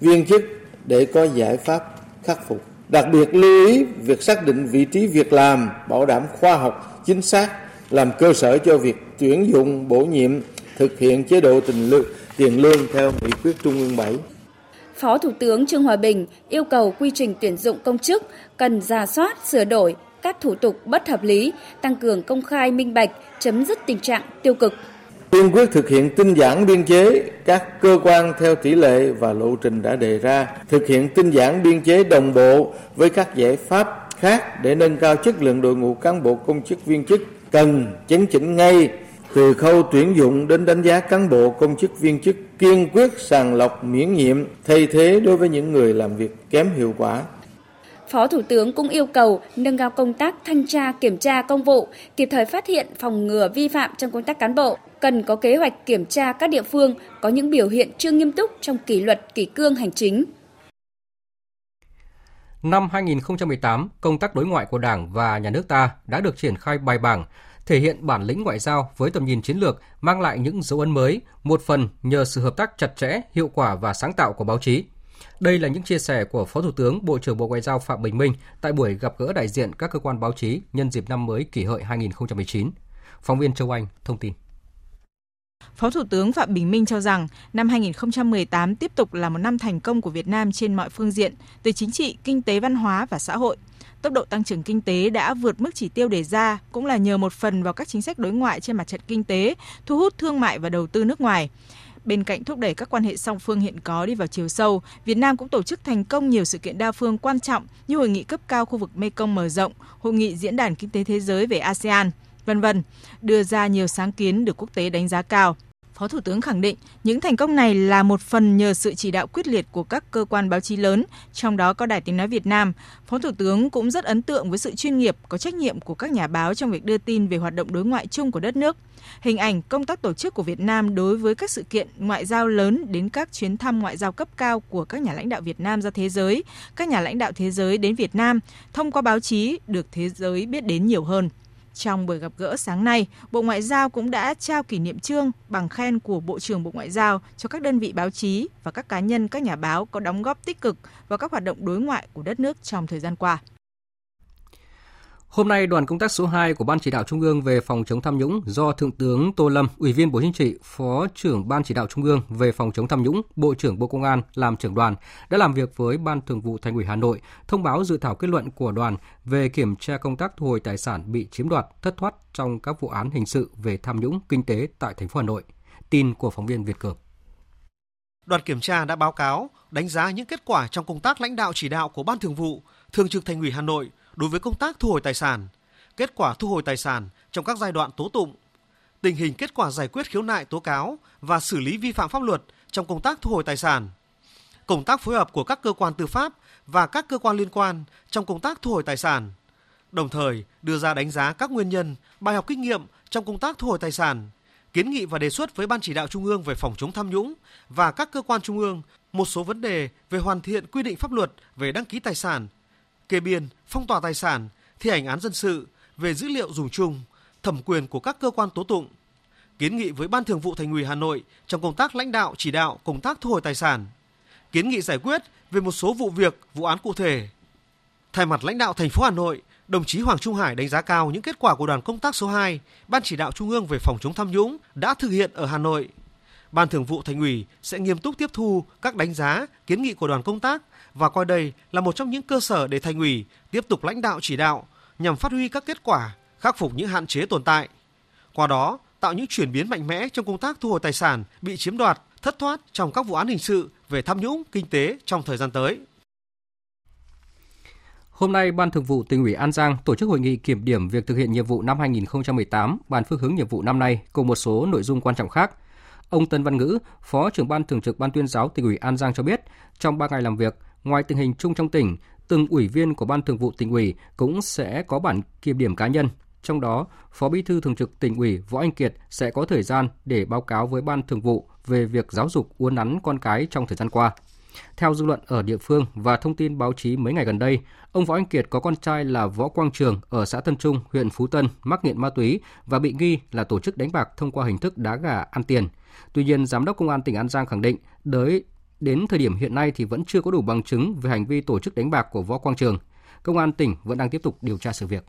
[SPEAKER 12] viên chức để có giải pháp khắc phục đặc biệt lưu ý việc xác định vị trí việc làm bảo đảm khoa học chính xác làm cơ sở cho việc tuyển dụng bổ nhiệm thực hiện chế độ tiền lương, tiền lương theo nghị quyết Trung ương 7.
[SPEAKER 11] Phó Thủ tướng Trương Hòa Bình yêu cầu quy trình tuyển dụng công chức cần ra soát, sửa đổi các thủ tục bất hợp lý, tăng cường công khai minh bạch, chấm dứt tình trạng tiêu cực.
[SPEAKER 12] Kiên quyết thực hiện tinh giản biên chế các cơ quan theo tỷ lệ và lộ trình đã đề ra, thực hiện tinh giản biên chế đồng bộ với các giải pháp khác để nâng cao chất lượng đội ngũ cán bộ công chức viên chức cần chấn chỉnh ngay. Từ khâu tuyển dụng đến đánh giá cán bộ công chức viên chức kiên quyết sàng lọc miễn nhiệm thay thế đối với những người làm việc kém hiệu quả.
[SPEAKER 11] Phó Thủ tướng cũng yêu cầu nâng cao công tác thanh tra kiểm tra công vụ, kịp thời phát hiện phòng ngừa vi phạm trong công tác cán bộ, cần có kế hoạch kiểm tra các địa phương có những biểu hiện chưa nghiêm túc trong kỷ luật kỷ cương hành chính.
[SPEAKER 1] Năm 2018, công tác đối ngoại của Đảng và nhà nước ta đã được triển khai bài bản, thể hiện bản lĩnh ngoại giao với tầm nhìn chiến lược, mang lại những dấu ấn mới, một phần nhờ sự hợp tác chặt chẽ, hiệu quả và sáng tạo của báo chí. Đây là những chia sẻ của Phó Thủ tướng, Bộ trưởng Bộ Ngoại giao Phạm Bình Minh tại buổi gặp gỡ đại diện các cơ quan báo chí nhân dịp năm mới kỷ hợi 2019. Phóng viên Châu Anh thông tin.
[SPEAKER 13] Phó Thủ tướng Phạm Bình Minh cho rằng năm 2018 tiếp tục là một năm thành công của Việt Nam trên mọi phương diện, từ chính trị, kinh tế, văn hóa và xã hội. Tốc độ tăng trưởng kinh tế đã vượt mức chỉ tiêu đề ra cũng là nhờ một phần vào các chính sách đối ngoại trên mặt trận kinh tế, thu hút thương mại và đầu tư nước ngoài. Bên cạnh thúc đẩy các quan hệ song phương hiện có đi vào chiều sâu, Việt Nam cũng tổ chức thành công nhiều sự kiện đa phương quan trọng như hội nghị cấp cao khu vực Mekong mở rộng, hội nghị diễn đàn kinh tế thế giới về ASEAN, vân vân, đưa ra nhiều sáng kiến được quốc tế đánh giá cao. Phó Thủ tướng khẳng định những thành công này là một phần nhờ sự chỉ đạo quyết liệt của các cơ quan báo chí lớn, trong đó có Đài Tiếng Nói Việt Nam. Phó Thủ tướng cũng rất ấn tượng với sự chuyên nghiệp, có trách nhiệm của các nhà báo trong việc đưa tin về hoạt động đối ngoại chung của đất nước. Hình ảnh công tác tổ chức của Việt Nam đối với các sự kiện ngoại giao lớn đến các chuyến thăm ngoại giao cấp cao của các nhà lãnh đạo Việt Nam ra thế giới, các nhà lãnh đạo thế giới đến Việt Nam thông qua báo chí được thế giới biết đến nhiều hơn. Trong buổi gặp gỡ sáng nay, Bộ Ngoại giao cũng đã trao kỷ niệm trương bằng khen của Bộ trưởng Bộ Ngoại giao cho các đơn vị báo chí và các cá nhân các nhà báo có đóng góp tích cực vào các hoạt động đối ngoại của đất nước trong thời gian qua.
[SPEAKER 1] Hôm nay, đoàn công tác số 2 của Ban chỉ đạo Trung ương về phòng chống tham nhũng do Thượng tướng Tô Lâm, Ủy viên Bộ Chính trị, Phó trưởng Ban chỉ đạo Trung ương về phòng chống tham nhũng, Bộ trưởng Bộ Công an làm trưởng đoàn đã làm việc với Ban Thường vụ Thành ủy Hà Nội thông báo dự thảo kết luận của đoàn về kiểm tra công tác thu hồi tài sản bị chiếm đoạt, thất thoát trong các vụ án hình sự về tham nhũng kinh tế tại thành phố Hà Nội. Tin của phóng viên Việt Cường.
[SPEAKER 14] Đoàn kiểm tra đã báo cáo, đánh giá những kết quả trong công tác lãnh đạo chỉ đạo của Ban Thường vụ, Thường trực Thành ủy Hà Nội đối với công tác thu hồi tài sản, kết quả thu hồi tài sản trong các giai đoạn tố tụng, tình hình kết quả giải quyết khiếu nại tố cáo và xử lý vi phạm pháp luật trong công tác thu hồi tài sản, công tác phối hợp của các cơ quan tư pháp và các cơ quan liên quan trong công tác thu hồi tài sản, đồng thời đưa ra đánh giá các nguyên nhân, bài học kinh nghiệm trong công tác thu hồi tài sản, kiến nghị và đề xuất với Ban chỉ đạo Trung ương về phòng chống tham nhũng và các cơ quan trung ương một số vấn đề về hoàn thiện quy định pháp luật về đăng ký tài sản kê biên, phong tỏa tài sản, thi hành án dân sự về dữ liệu dùng chung, thẩm quyền của các cơ quan tố tụng, kiến nghị với Ban Thường vụ Thành ủy Hà Nội trong công tác lãnh đạo chỉ đạo công tác thu hồi tài sản, kiến nghị giải quyết về một số vụ việc, vụ án cụ thể. Thay mặt lãnh đạo thành phố Hà Nội, đồng chí Hoàng Trung Hải đánh giá cao những kết quả của đoàn công tác số 2, Ban chỉ đạo Trung ương về phòng chống tham nhũng đã thực hiện ở Hà Nội. Ban Thường vụ Thành ủy sẽ nghiêm túc tiếp thu các đánh giá, kiến nghị của đoàn công tác và coi đây là một trong những cơ sở để thành ủy tiếp tục lãnh đạo chỉ đạo nhằm phát huy các kết quả, khắc phục những hạn chế tồn tại. Qua đó, tạo những chuyển biến mạnh mẽ trong công tác thu hồi tài sản bị chiếm đoạt, thất thoát trong các vụ án hình sự về tham nhũng kinh tế trong thời gian tới.
[SPEAKER 1] Hôm nay, Ban Thường vụ Tỉnh ủy An Giang tổ chức hội nghị kiểm điểm việc thực hiện nhiệm vụ năm 2018, bàn phương hướng nhiệm vụ năm nay cùng một số nội dung quan trọng khác – Ông Tân Văn Ngữ, Phó trưởng ban thường trực Ban tuyên giáo tỉnh ủy An Giang cho biết, trong 3 ngày làm việc, ngoài tình hình chung trong tỉnh, từng ủy viên của Ban thường vụ tỉnh ủy cũng sẽ có bản kiểm điểm cá nhân. Trong đó, Phó Bí thư Thường trực tỉnh ủy Võ Anh Kiệt sẽ có thời gian để báo cáo với Ban thường vụ về việc giáo dục uốn nắn con cái trong thời gian qua. Theo dư luận ở địa phương và thông tin báo chí mấy ngày gần đây, ông Võ Anh Kiệt có con trai là Võ Quang Trường ở xã Tân Trung, huyện Phú Tân mắc nghiện ma túy và bị nghi là tổ chức đánh bạc thông qua hình thức đá gà ăn tiền. Tuy nhiên, Giám đốc Công an tỉnh An Giang khẳng định đới đến thời điểm hiện nay thì vẫn chưa có đủ bằng chứng về hành vi tổ chức đánh bạc của Võ Quang Trường. Công an tỉnh vẫn đang tiếp tục điều tra sự việc.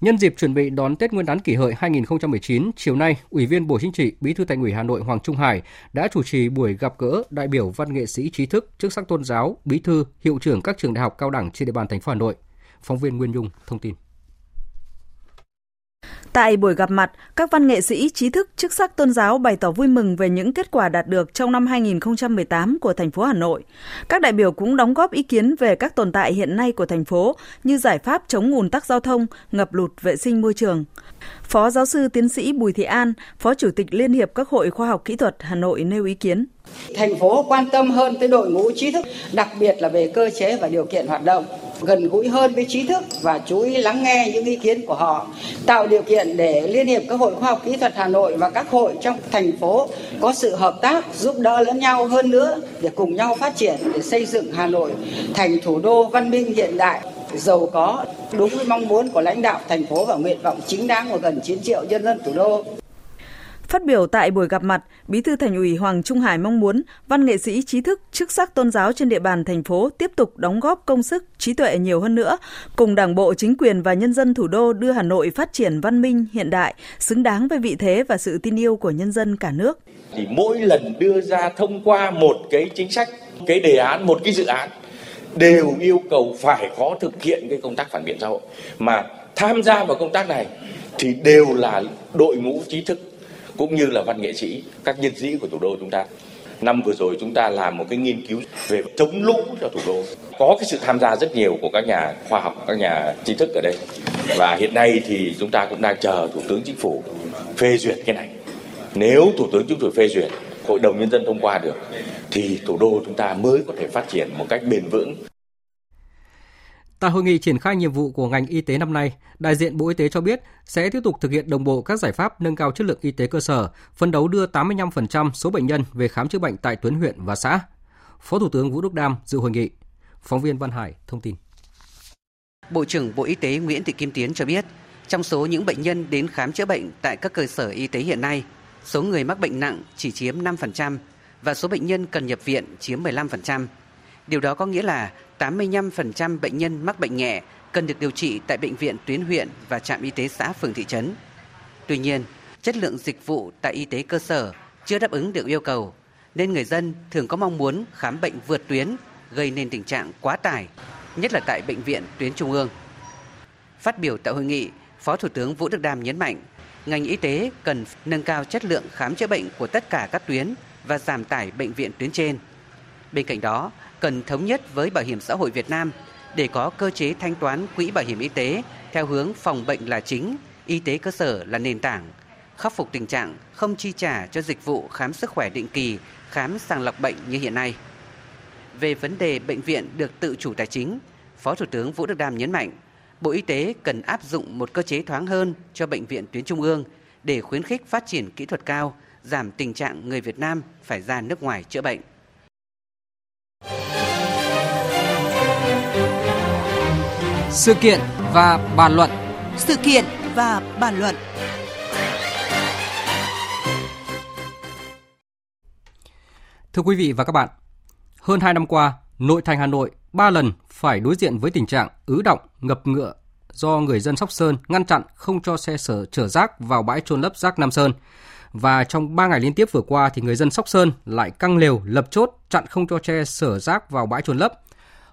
[SPEAKER 1] Nhân dịp chuẩn bị đón Tết Nguyên đán kỷ hợi 2019, chiều nay, Ủy viên Bộ Chính trị, Bí thư Thành ủy Hà Nội Hoàng Trung Hải đã chủ trì buổi gặp gỡ đại biểu văn nghệ sĩ trí thức, chức sắc tôn giáo, bí thư, hiệu trưởng các trường đại học cao đẳng trên địa bàn thành phố Hà Nội. Phóng viên Nguyên Dung thông tin.
[SPEAKER 15] Tại buổi gặp mặt, các văn nghệ sĩ trí thức chức sắc tôn giáo bày tỏ vui mừng về những kết quả đạt được trong năm 2018 của thành phố Hà Nội. Các đại biểu cũng đóng góp ý kiến về các tồn tại hiện nay của thành phố như giải pháp chống ùn tắc giao thông, ngập lụt vệ sinh môi trường. Phó giáo sư tiến sĩ Bùi Thị An, Phó Chủ tịch Liên hiệp các hội khoa học kỹ thuật Hà Nội nêu ý kiến.
[SPEAKER 16] Thành phố quan tâm hơn tới đội ngũ trí thức, đặc biệt là về cơ chế và điều kiện hoạt động gần gũi hơn với trí thức và chú ý lắng nghe những ý kiến của họ, tạo điều kiện để Liên hiệp các hội khoa học kỹ thuật Hà Nội và các hội trong thành phố có sự hợp tác giúp đỡ lẫn nhau hơn nữa để cùng nhau phát triển để xây dựng Hà Nội thành thủ đô văn minh hiện đại giàu có đúng với mong muốn của lãnh đạo thành phố và nguyện vọng chính đáng của gần 9 triệu nhân dân thủ đô.
[SPEAKER 15] Phát biểu tại buổi gặp mặt, Bí thư Thành ủy Hoàng Trung Hải mong muốn văn nghệ sĩ trí thức, chức sắc tôn giáo trên địa bàn thành phố tiếp tục đóng góp công sức, trí tuệ nhiều hơn nữa, cùng Đảng bộ, chính quyền và nhân dân thủ đô đưa Hà Nội phát triển văn minh, hiện đại, xứng đáng với vị thế và sự tin yêu của nhân dân cả nước.
[SPEAKER 17] Thì mỗi lần đưa ra thông qua một cái chính sách, cái đề án, một cái dự án đều yêu cầu phải có thực hiện cái công tác phản biện xã hội mà tham gia vào công tác này thì đều là đội ngũ trí thức cũng như là văn nghệ sĩ, các nhân sĩ của thủ đô chúng ta. Năm vừa rồi chúng ta làm một cái nghiên cứu về chống lũ cho thủ đô. Có cái sự tham gia rất nhiều của các nhà khoa học, các nhà trí thức ở đây. Và hiện nay thì chúng ta cũng đang chờ Thủ tướng Chính phủ phê duyệt cái này. Nếu Thủ tướng Chính phủ phê duyệt, Hội đồng Nhân dân thông qua được, thì thủ đô chúng ta mới có thể phát triển một cách bền vững.
[SPEAKER 1] Tại hội nghị triển khai nhiệm vụ của ngành y tế năm nay, đại diện Bộ Y tế cho biết sẽ tiếp tục thực hiện đồng bộ các giải pháp nâng cao chất lượng y tế cơ sở, phấn đấu đưa 85% số bệnh nhân về khám chữa bệnh tại tuyến huyện và xã. Phó Thủ tướng Vũ Đức Đam dự hội nghị. Phóng viên Văn Hải thông tin.
[SPEAKER 18] Bộ trưởng Bộ Y tế Nguyễn Thị Kim Tiến cho biết, trong số những bệnh nhân đến khám chữa bệnh tại các cơ sở y tế hiện nay, số người mắc bệnh nặng chỉ chiếm 5% và số bệnh nhân cần nhập viện chiếm 15%. Điều đó có nghĩa là 85% bệnh nhân mắc bệnh nhẹ cần được điều trị tại bệnh viện tuyến huyện và trạm y tế xã phường thị trấn. Tuy nhiên, chất lượng dịch vụ tại y tế cơ sở chưa đáp ứng được yêu cầu, nên người dân thường có mong muốn khám bệnh vượt tuyến, gây nên tình trạng quá tải, nhất là tại bệnh viện tuyến trung ương. Phát biểu tại hội nghị, Phó Thủ tướng Vũ Đức Đam nhấn mạnh, ngành y tế cần nâng cao chất lượng khám chữa bệnh của tất cả các tuyến và giảm tải bệnh viện tuyến trên. Bên cạnh đó, cần thống nhất với Bảo hiểm xã hội Việt Nam để có cơ chế thanh toán quỹ bảo hiểm y tế theo hướng phòng bệnh là chính, y tế cơ sở là nền tảng, khắc phục tình trạng không chi trả cho dịch vụ khám sức khỏe định kỳ, khám sàng lọc bệnh như hiện nay. Về vấn đề bệnh viện được tự chủ tài chính, Phó Thủ tướng Vũ Đức Đam nhấn mạnh, Bộ Y tế cần áp dụng một cơ chế thoáng hơn cho bệnh viện tuyến trung ương để khuyến khích phát triển kỹ thuật cao, giảm tình trạng người Việt Nam phải ra nước ngoài chữa bệnh.
[SPEAKER 1] Sự kiện và bàn luận.
[SPEAKER 10] Sự kiện và bàn luận.
[SPEAKER 1] Thưa quý vị và các bạn, hơn 2 năm qua, nội thành Hà Nội ba lần phải đối diện với tình trạng ứ động, ngập ngựa do người dân Sóc Sơn ngăn chặn không cho xe sở chở rác vào bãi trôn lấp rác Nam Sơn. Và trong 3 ngày liên tiếp vừa qua thì người dân Sóc Sơn lại căng lều lập chốt chặn không cho xe sở rác vào bãi trôn lấp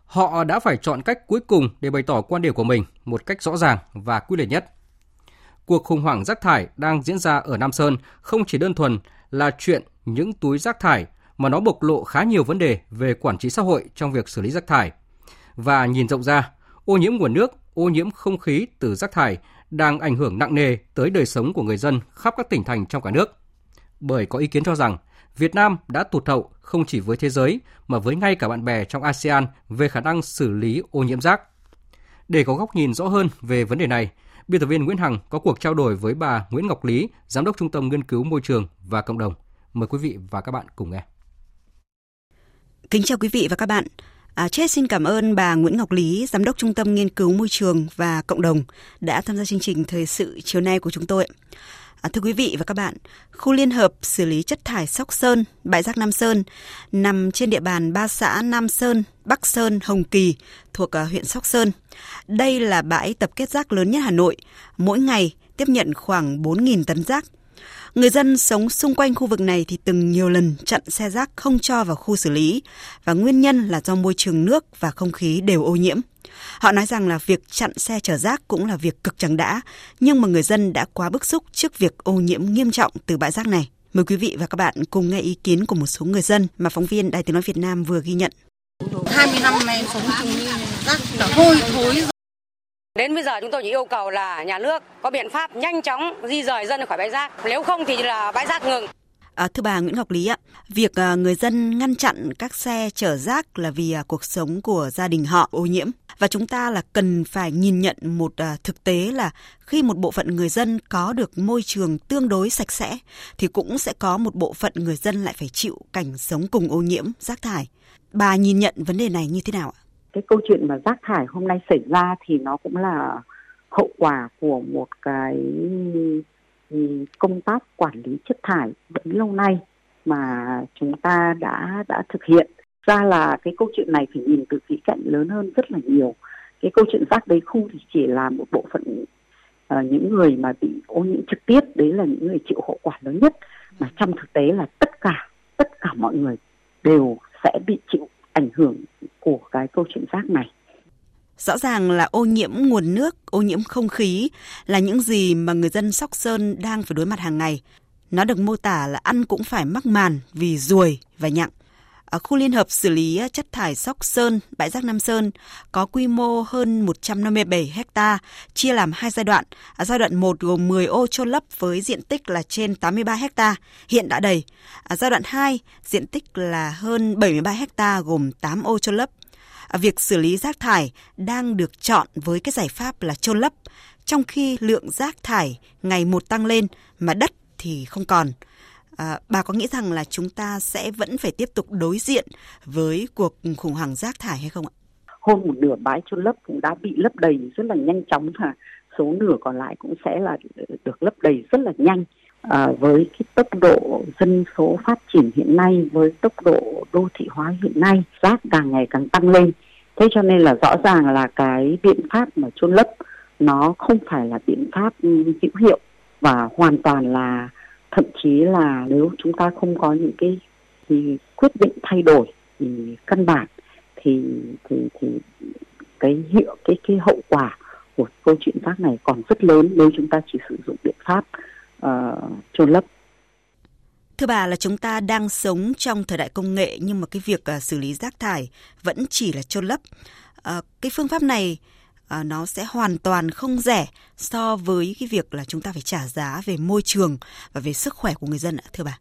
[SPEAKER 1] họ đã phải chọn cách cuối cùng để bày tỏ quan điểm của mình một cách rõ ràng và quyết liệt nhất. Cuộc khủng hoảng rác thải đang diễn ra ở Nam Sơn không chỉ đơn thuần là chuyện những túi rác thải mà nó bộc lộ khá nhiều vấn đề về quản trị xã hội trong việc xử lý rác thải. Và nhìn rộng ra, ô nhiễm nguồn nước, ô nhiễm không khí từ rác thải đang ảnh hưởng nặng nề tới đời sống của người dân khắp các tỉnh thành trong cả nước. Bởi có ý kiến cho rằng Việt Nam đã tụt hậu không chỉ với thế giới mà với ngay cả bạn bè trong ASEAN về khả năng xử lý ô nhiễm rác. Để có góc nhìn rõ hơn về vấn đề này, biên tập viên Nguyễn Hằng có cuộc trao đổi với bà Nguyễn Ngọc Lý, Giám đốc Trung tâm Nghiên cứu Môi trường và Cộng đồng. Mời quý vị và các bạn cùng nghe.
[SPEAKER 19] Kính chào quý vị và các bạn. À, Chết xin cảm ơn bà Nguyễn Ngọc Lý, Giám đốc Trung tâm Nghiên cứu Môi trường và Cộng đồng đã tham gia chương trình Thời sự chiều nay của chúng tôi. À, thưa quý vị và các bạn, khu liên hợp xử lý chất thải Sóc Sơn, bãi rác Nam Sơn nằm trên địa bàn ba xã Nam Sơn, Bắc Sơn, Hồng Kỳ thuộc à, huyện Sóc Sơn. Đây là bãi tập kết rác lớn nhất Hà Nội. Mỗi ngày tiếp nhận khoảng 4.000 tấn rác. Người dân sống xung quanh khu vực này thì từng nhiều lần chặn xe rác không cho vào khu xử lý và nguyên nhân là do môi trường nước và không khí đều ô nhiễm. Họ nói rằng là việc chặn xe chở rác cũng là việc cực chẳng đã, nhưng mà người dân đã quá bức xúc trước việc ô nhiễm nghiêm trọng từ bãi rác này. Mời quý vị và các bạn cùng nghe ý kiến của một số người dân mà phóng viên Đài Tiếng Nói Việt Nam vừa ghi nhận.
[SPEAKER 20] 20 năm nay sống chung rác là hôi thối
[SPEAKER 21] Đến bây giờ chúng tôi chỉ yêu cầu là nhà nước có biện pháp nhanh chóng di rời dân khỏi bãi rác. Nếu không thì là bãi rác ngừng.
[SPEAKER 19] À, thưa bà Nguyễn Ngọc Lý ạ, việc à, người dân ngăn chặn các xe chở rác là vì à, cuộc sống của gia đình họ ô nhiễm và chúng ta là cần phải nhìn nhận một à, thực tế là khi một bộ phận người dân có được môi trường tương đối sạch sẽ thì cũng sẽ có một bộ phận người dân lại phải chịu cảnh sống cùng ô nhiễm rác thải. Bà nhìn nhận vấn đề này như thế nào ạ?
[SPEAKER 22] Cái câu chuyện mà rác thải hôm nay xảy ra thì nó cũng là hậu quả của một cái công tác quản lý chất thải bấy lâu nay mà chúng ta đã đã thực hiện. Ra là cái câu chuyện này phải nhìn từ khía cạnh lớn hơn rất là nhiều. Cái câu chuyện rác đấy không thì chỉ là một bộ phận uh, những người mà bị ô nhiễm trực tiếp đấy là những người chịu hậu quả lớn nhất. Mà trong thực tế là tất cả tất cả mọi người đều sẽ bị chịu ảnh hưởng của cái câu chuyện rác này.
[SPEAKER 19] Rõ ràng là ô nhiễm nguồn nước, ô nhiễm không khí là những gì mà người dân Sóc Sơn đang phải đối mặt hàng ngày. Nó được mô tả là ăn cũng phải mắc màn vì ruồi và nhặng. Ở khu liên hợp xử lý ờ, chất thải Sóc Sơn, bãi rác Nam Sơn có quy mô hơn 157 ha, chia làm hai giai đoạn. Ở giai đoạn 1 gồm 10 ô chôn lấp với diện tích là trên 83 ha, hiện đã đầy. Ở giai đoạn 2, diện tích là hơn 73 ha gồm 8 ô chôn lấp À, việc xử lý rác thải đang được chọn với cái giải pháp là chôn lấp, trong khi lượng rác thải ngày một tăng lên mà đất thì không còn. À, bà có nghĩ rằng là chúng ta sẽ vẫn phải tiếp tục đối diện với cuộc khủng hoảng rác thải hay không ạ?
[SPEAKER 22] Hơn một nửa bãi chôn lấp cũng đã bị lấp đầy rất là nhanh chóng và số nửa còn lại cũng sẽ là được lấp đầy rất là nhanh. À, với cái tốc độ dân số phát triển hiện nay với tốc độ đô thị hóa hiện nay rác càng ngày càng tăng lên. Thế cho nên là rõ ràng là cái biện pháp mà chôn lấp nó không phải là biện pháp ừ, hữu hiệu. Và hoàn toàn là thậm chí là nếu chúng ta không có những cái thì quyết định thay đổi thì căn bản thì thì thì cái hiệu cái cái hậu quả của câu chuyện rác này còn rất lớn nếu chúng ta chỉ sử dụng biện pháp uh, chôn lấp
[SPEAKER 19] Thưa bà là chúng ta đang sống trong thời đại công nghệ nhưng mà cái việc uh, xử lý rác thải vẫn chỉ là chôn lấp. Uh, cái phương pháp này uh, nó sẽ hoàn toàn không rẻ so với cái việc là chúng ta phải trả giá về môi trường và về sức khỏe của người dân ạ, thưa bà.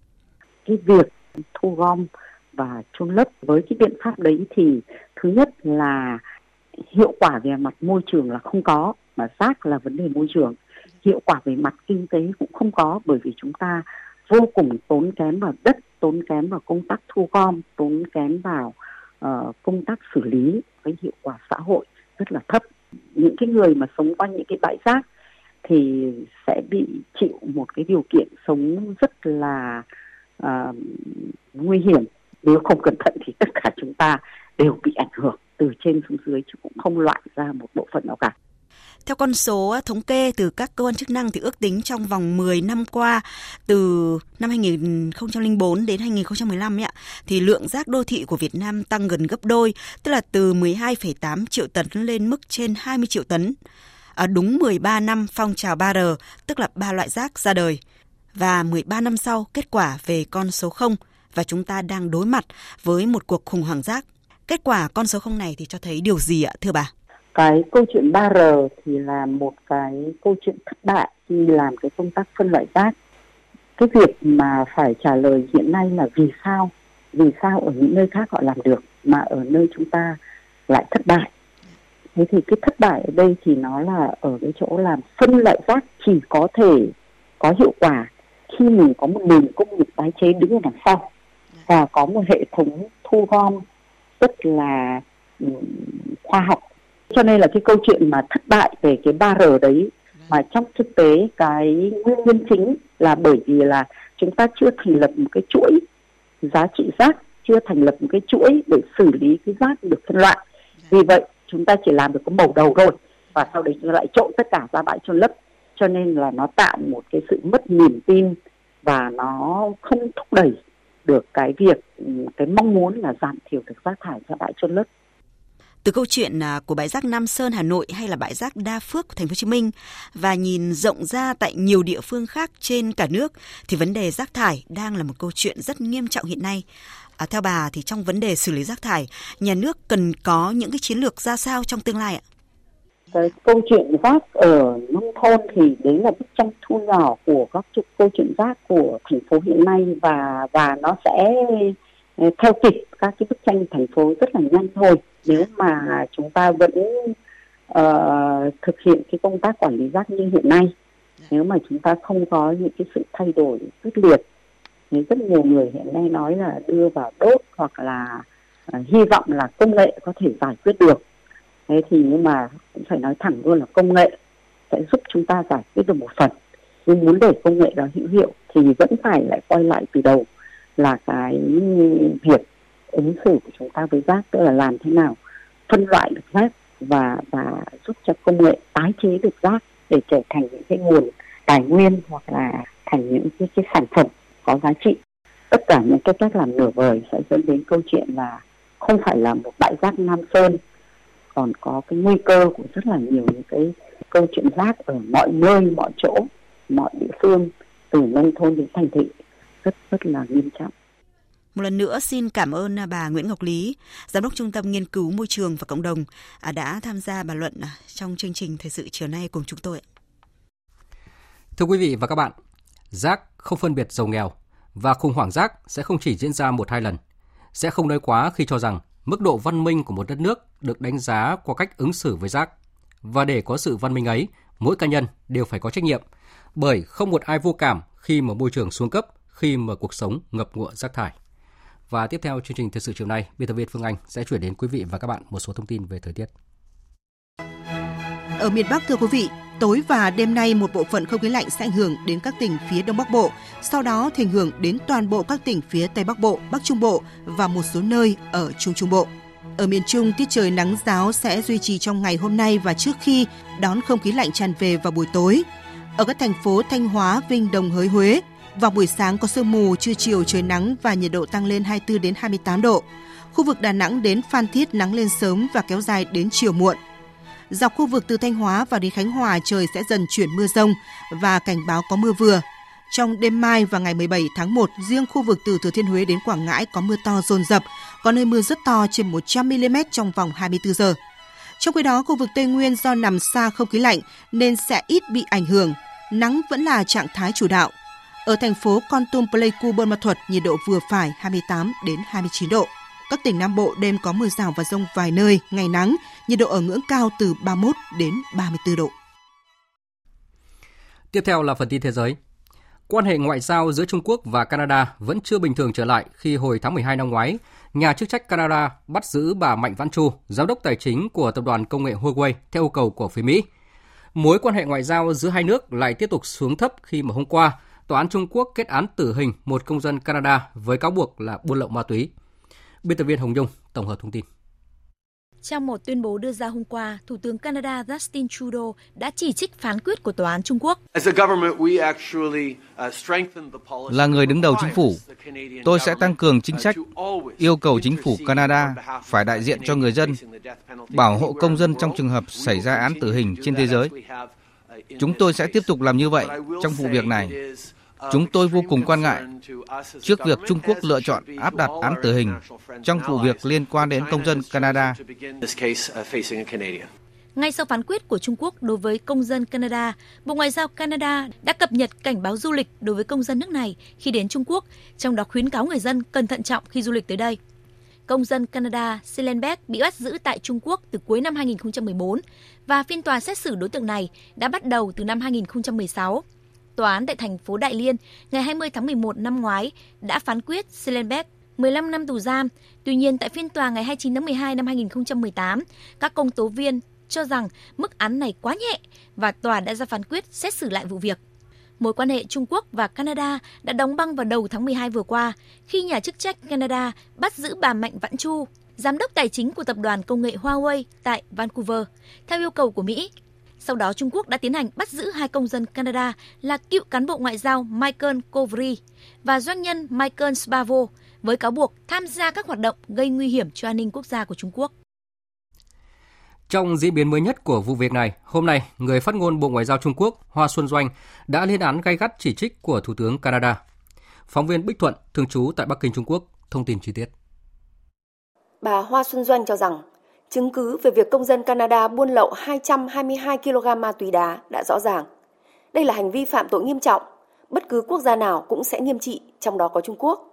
[SPEAKER 22] Cái việc thu gom và chôn lấp với cái biện pháp đấy thì thứ nhất là hiệu quả về mặt môi trường là không có mà rác là vấn đề môi trường hiệu quả về mặt kinh tế cũng không có bởi vì chúng ta vô cùng tốn kém vào đất tốn kém vào công tác thu gom tốn kém vào uh, công tác xử lý với hiệu quả xã hội rất là thấp. Những cái người mà sống quanh những cái bãi rác thì sẽ bị chịu một cái điều kiện sống rất là uh, nguy hiểm. Nếu không cẩn thận thì tất cả chúng ta đều bị ảnh hưởng từ trên xuống dưới chứ cũng không loại ra một bộ phận nào cả
[SPEAKER 19] theo con số thống kê từ các cơ quan chức năng thì ước tính trong vòng 10 năm qua từ năm 2004 đến 2015 ấy ạ thì lượng rác đô thị của Việt Nam tăng gần gấp đôi, tức là từ 12,8 triệu tấn lên mức trên 20 triệu tấn. À, đúng 13 năm phong trào 3R, tức là ba loại rác ra đời. Và 13 năm sau, kết quả về con số 0 và chúng ta đang đối mặt với một cuộc khủng hoảng rác. Kết quả con số 0 này thì cho thấy điều gì ạ, thưa bà?
[SPEAKER 22] Cái câu chuyện 3R thì là một cái câu chuyện thất bại khi làm cái công tác phân loại rác. Cái việc mà phải trả lời hiện nay là vì sao? Vì sao ở những nơi khác họ làm được mà ở nơi chúng ta lại thất bại? Thế thì cái thất bại ở đây thì nó là ở cái chỗ làm phân loại rác chỉ có thể có hiệu quả khi mình có một nền công nghiệp tái chế đứng ở đằng sau và có một hệ thống thu gom rất là ừ, khoa học cho nên là cái câu chuyện mà thất bại về cái 3R đấy mà trong thực tế cái nguyên nhân chính là bởi vì là chúng ta chưa thành lập một cái chuỗi giá trị rác chưa thành lập một cái chuỗi để xử lý cái rác được phân loại. Vì vậy chúng ta chỉ làm được có màu đầu thôi và sau đấy chúng ta lại trộn tất cả ra bãi chôn lấp. Cho nên là nó tạo một cái sự mất niềm tin và nó không thúc đẩy được cái việc cái mong muốn là giảm thiểu được rác thải ra bãi chôn lấp
[SPEAKER 19] từ câu chuyện à, của bãi rác Nam Sơn Hà Nội hay là bãi rác Đa Phước của Thành phố Hồ Chí Minh và nhìn rộng ra tại nhiều địa phương khác trên cả nước thì vấn đề rác thải đang là một câu chuyện rất nghiêm trọng hiện nay. À, theo bà thì trong vấn đề xử lý rác thải, nhà nước cần có những cái chiến lược ra sao trong tương lai ạ?
[SPEAKER 22] Cái câu chuyện rác ở nông thôn thì đấy là bức tranh thu nhỏ của các câu chuyện rác của thành phố hiện nay và và nó sẽ ờ, theo kịp các cái bức tranh thành phố rất là nhanh thôi nếu mà chúng ta vẫn uh, thực hiện cái công tác quản lý rác như hiện nay nếu mà chúng ta không có những cái sự thay đổi quyết liệt thì rất nhiều người hiện nay nói là đưa vào đốt hoặc là uh, hy vọng là công nghệ có thể giải quyết được. Thế thì nhưng mà cũng phải nói thẳng luôn là công nghệ sẽ giúp chúng ta giải quyết được một phần. Nhưng muốn để công nghệ đó hữu hiệu thì vẫn phải lại quay lại từ đầu là cái việc ứng xử của chúng ta với rác tức là làm thế nào phân loại được rác và và giúp cho công nghệ tái chế được rác để trở thành những cái nguồn tài nguyên hoặc là thành những cái, cái sản phẩm có giá trị. Tất cả những cái cách làm nửa vời sẽ dẫn đến câu chuyện là không phải là một bãi rác Nam Sơn còn có cái nguy cơ của rất là nhiều những cái câu chuyện rác ở mọi nơi mọi chỗ mọi địa phương từ nông thôn đến thành thị. Rất rất là nghiêm trọng
[SPEAKER 19] một lần nữa xin cảm ơn à, bà Nguyễn Ngọc Lý, Giám đốc Trung tâm Nghiên cứu Môi trường và Cộng đồng à, đã tham gia bàn luận à, trong chương trình Thời sự chiều nay cùng chúng tôi.
[SPEAKER 1] Thưa quý vị và các bạn, rác không phân biệt giàu nghèo và khủng hoảng rác sẽ không chỉ diễn ra một hai lần. Sẽ không nói quá khi cho rằng mức độ văn minh của một đất nước được đánh giá qua cách ứng xử với rác. Và để có sự văn minh ấy, mỗi cá nhân đều phải có trách nhiệm, bởi không một ai vô cảm khi mà môi trường xuống cấp, khi mà cuộc sống ngập ngụa rác thải. Và tiếp theo chương trình thời sự chiều nay, biên tập viên Phương Anh sẽ chuyển đến quý vị và các bạn một số thông tin về thời tiết.
[SPEAKER 23] Ở miền Bắc thưa quý vị, tối và đêm nay một bộ phận không khí lạnh sẽ ảnh hưởng đến các tỉnh phía Đông Bắc Bộ, sau đó thì ảnh hưởng đến toàn bộ các tỉnh phía Tây Bắc Bộ, Bắc Trung Bộ và một số nơi ở Trung Trung Bộ. Ở miền Trung, tiết trời nắng giáo sẽ duy trì trong ngày hôm nay và trước khi đón không khí lạnh tràn về vào buổi tối. Ở các thành phố Thanh Hóa, Vinh, Đồng Hới, Huế, vào buổi sáng có sương mù, trưa chiều trời nắng và nhiệt độ tăng lên 24 đến 28 độ. Khu vực Đà Nẵng đến Phan Thiết nắng lên sớm và kéo dài đến chiều muộn. Dọc khu vực từ Thanh Hóa vào đến Khánh Hòa trời sẽ dần chuyển mưa rông và cảnh báo có mưa vừa. Trong đêm mai và ngày 17 tháng 1, riêng khu vực từ Thừa Thiên Huế đến Quảng Ngãi có mưa to dồn dập, có nơi mưa rất to trên 100 mm trong vòng 24 giờ. Trong khi đó, khu vực Tây Nguyên do nằm xa không khí lạnh nên sẽ ít bị ảnh hưởng. Nắng vẫn là trạng thái chủ đạo, ở thành phố Con Tum Pleiku Buôn Ma Thuật, nhiệt độ vừa phải 28 đến 29 độ. Các tỉnh Nam Bộ đêm có mưa rào và rông vài nơi, ngày nắng, nhiệt độ ở ngưỡng cao từ 31 đến 34 độ.
[SPEAKER 1] Tiếp theo là phần tin thế giới. Quan hệ ngoại giao giữa Trung Quốc và Canada vẫn chưa bình thường trở lại khi hồi tháng 12 năm ngoái, nhà chức trách Canada bắt giữ bà Mạnh Vãn Chu, giám đốc tài chính của tập đoàn công nghệ Huawei theo yêu cầu của phía Mỹ. Mối quan hệ ngoại giao giữa hai nước lại tiếp tục xuống thấp khi mà hôm qua, Tòa án Trung Quốc kết án tử hình một công dân Canada với cáo buộc là buôn lậu ma túy. Biên tập viên Hồng Nhung tổng hợp thông tin.
[SPEAKER 24] Trong một tuyên bố đưa ra hôm qua, Thủ tướng Canada Justin Trudeau đã chỉ trích phán quyết của Tòa án Trung Quốc.
[SPEAKER 25] Uh, Là người đứng đầu chính phủ, tôi sẽ tăng cường chính sách, yêu cầu chính phủ Canada phải đại diện cho người dân, bảo hộ công dân trong trường hợp xảy ra án tử hình trên thế giới. Chúng tôi sẽ tiếp tục làm như vậy trong vụ việc này. Chúng tôi vô cùng quan ngại trước việc Trung Quốc lựa chọn áp đặt án tử hình trong vụ việc liên quan đến công dân Canada.
[SPEAKER 24] Ngay sau phán quyết của Trung Quốc đối với công dân Canada, Bộ Ngoại giao Canada đã cập nhật cảnh báo du lịch đối với công dân nước này khi đến Trung Quốc, trong đó khuyến cáo người dân cần thận trọng khi du lịch tới đây. Công dân Canada Silenberg bị bắt giữ tại Trung Quốc từ cuối năm 2014 và phiên tòa xét xử đối tượng này đã bắt đầu từ năm 2016. Tòa án tại thành phố Đại Liên ngày 20 tháng 11 năm ngoái đã phán quyết Silenberg 15 năm tù giam. Tuy nhiên, tại phiên tòa ngày 29 tháng 12 năm 2018, các công tố viên cho rằng mức án này quá nhẹ và tòa đã ra phán quyết xét xử lại vụ việc. Mối quan hệ Trung Quốc và Canada đã đóng băng vào đầu tháng 12 vừa qua khi nhà chức trách Canada bắt giữ bà Mạnh Vãn Chu, giám đốc tài chính của tập đoàn công nghệ Huawei tại Vancouver, theo yêu cầu của Mỹ. Sau đó Trung Quốc đã tiến hành bắt giữ hai công dân Canada là cựu cán bộ ngoại giao Michael Kovry và doanh nhân Michael Spavo với cáo buộc tham gia các hoạt động gây nguy hiểm cho an ninh quốc gia của Trung Quốc.
[SPEAKER 1] Trong diễn biến mới nhất của vụ việc này, hôm nay, người phát ngôn Bộ Ngoại giao Trung Quốc Hoa Xuân Doanh đã lên án gay gắt chỉ trích của Thủ tướng Canada. Phóng viên Bích Thuận, thường trú tại Bắc Kinh, Trung Quốc, thông tin chi tiết.
[SPEAKER 26] Bà Hoa Xuân Doanh cho rằng, chứng cứ về việc công dân Canada buôn lậu 222 kg ma túy đá đã rõ ràng. Đây là hành vi phạm tội nghiêm trọng, bất cứ quốc gia nào cũng sẽ nghiêm trị, trong đó có Trung Quốc.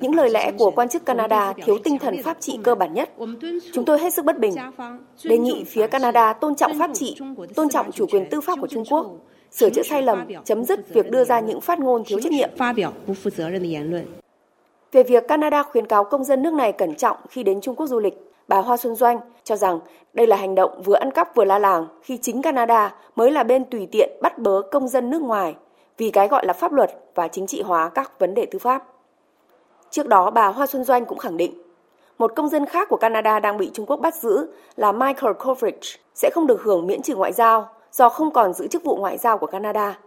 [SPEAKER 26] Những lời lẽ của quan chức Canada thiếu tinh thần pháp trị cơ bản nhất. Chúng tôi hết sức bất bình. Đề nghị phía Canada tôn trọng pháp trị, tôn trọng chủ quyền tư pháp của Trung Quốc, sửa chữa sai lầm, chấm dứt việc đưa ra những phát ngôn thiếu trách nhiệm. Về việc Canada khuyến cáo công dân nước này cẩn trọng khi đến Trung Quốc du lịch, bà Hoa Xuân Doanh cho rằng đây là hành động vừa ăn cắp vừa la làng khi chính Canada mới là bên tùy tiện bắt bớ công dân nước ngoài vì cái gọi là pháp luật và chính trị hóa các vấn đề tư pháp. Trước đó, bà Hoa Xuân Doanh cũng khẳng định, một công dân khác của Canada đang bị Trung Quốc bắt giữ là Michael Kovrig sẽ không được hưởng miễn trừ ngoại giao do không còn giữ chức vụ ngoại giao của Canada.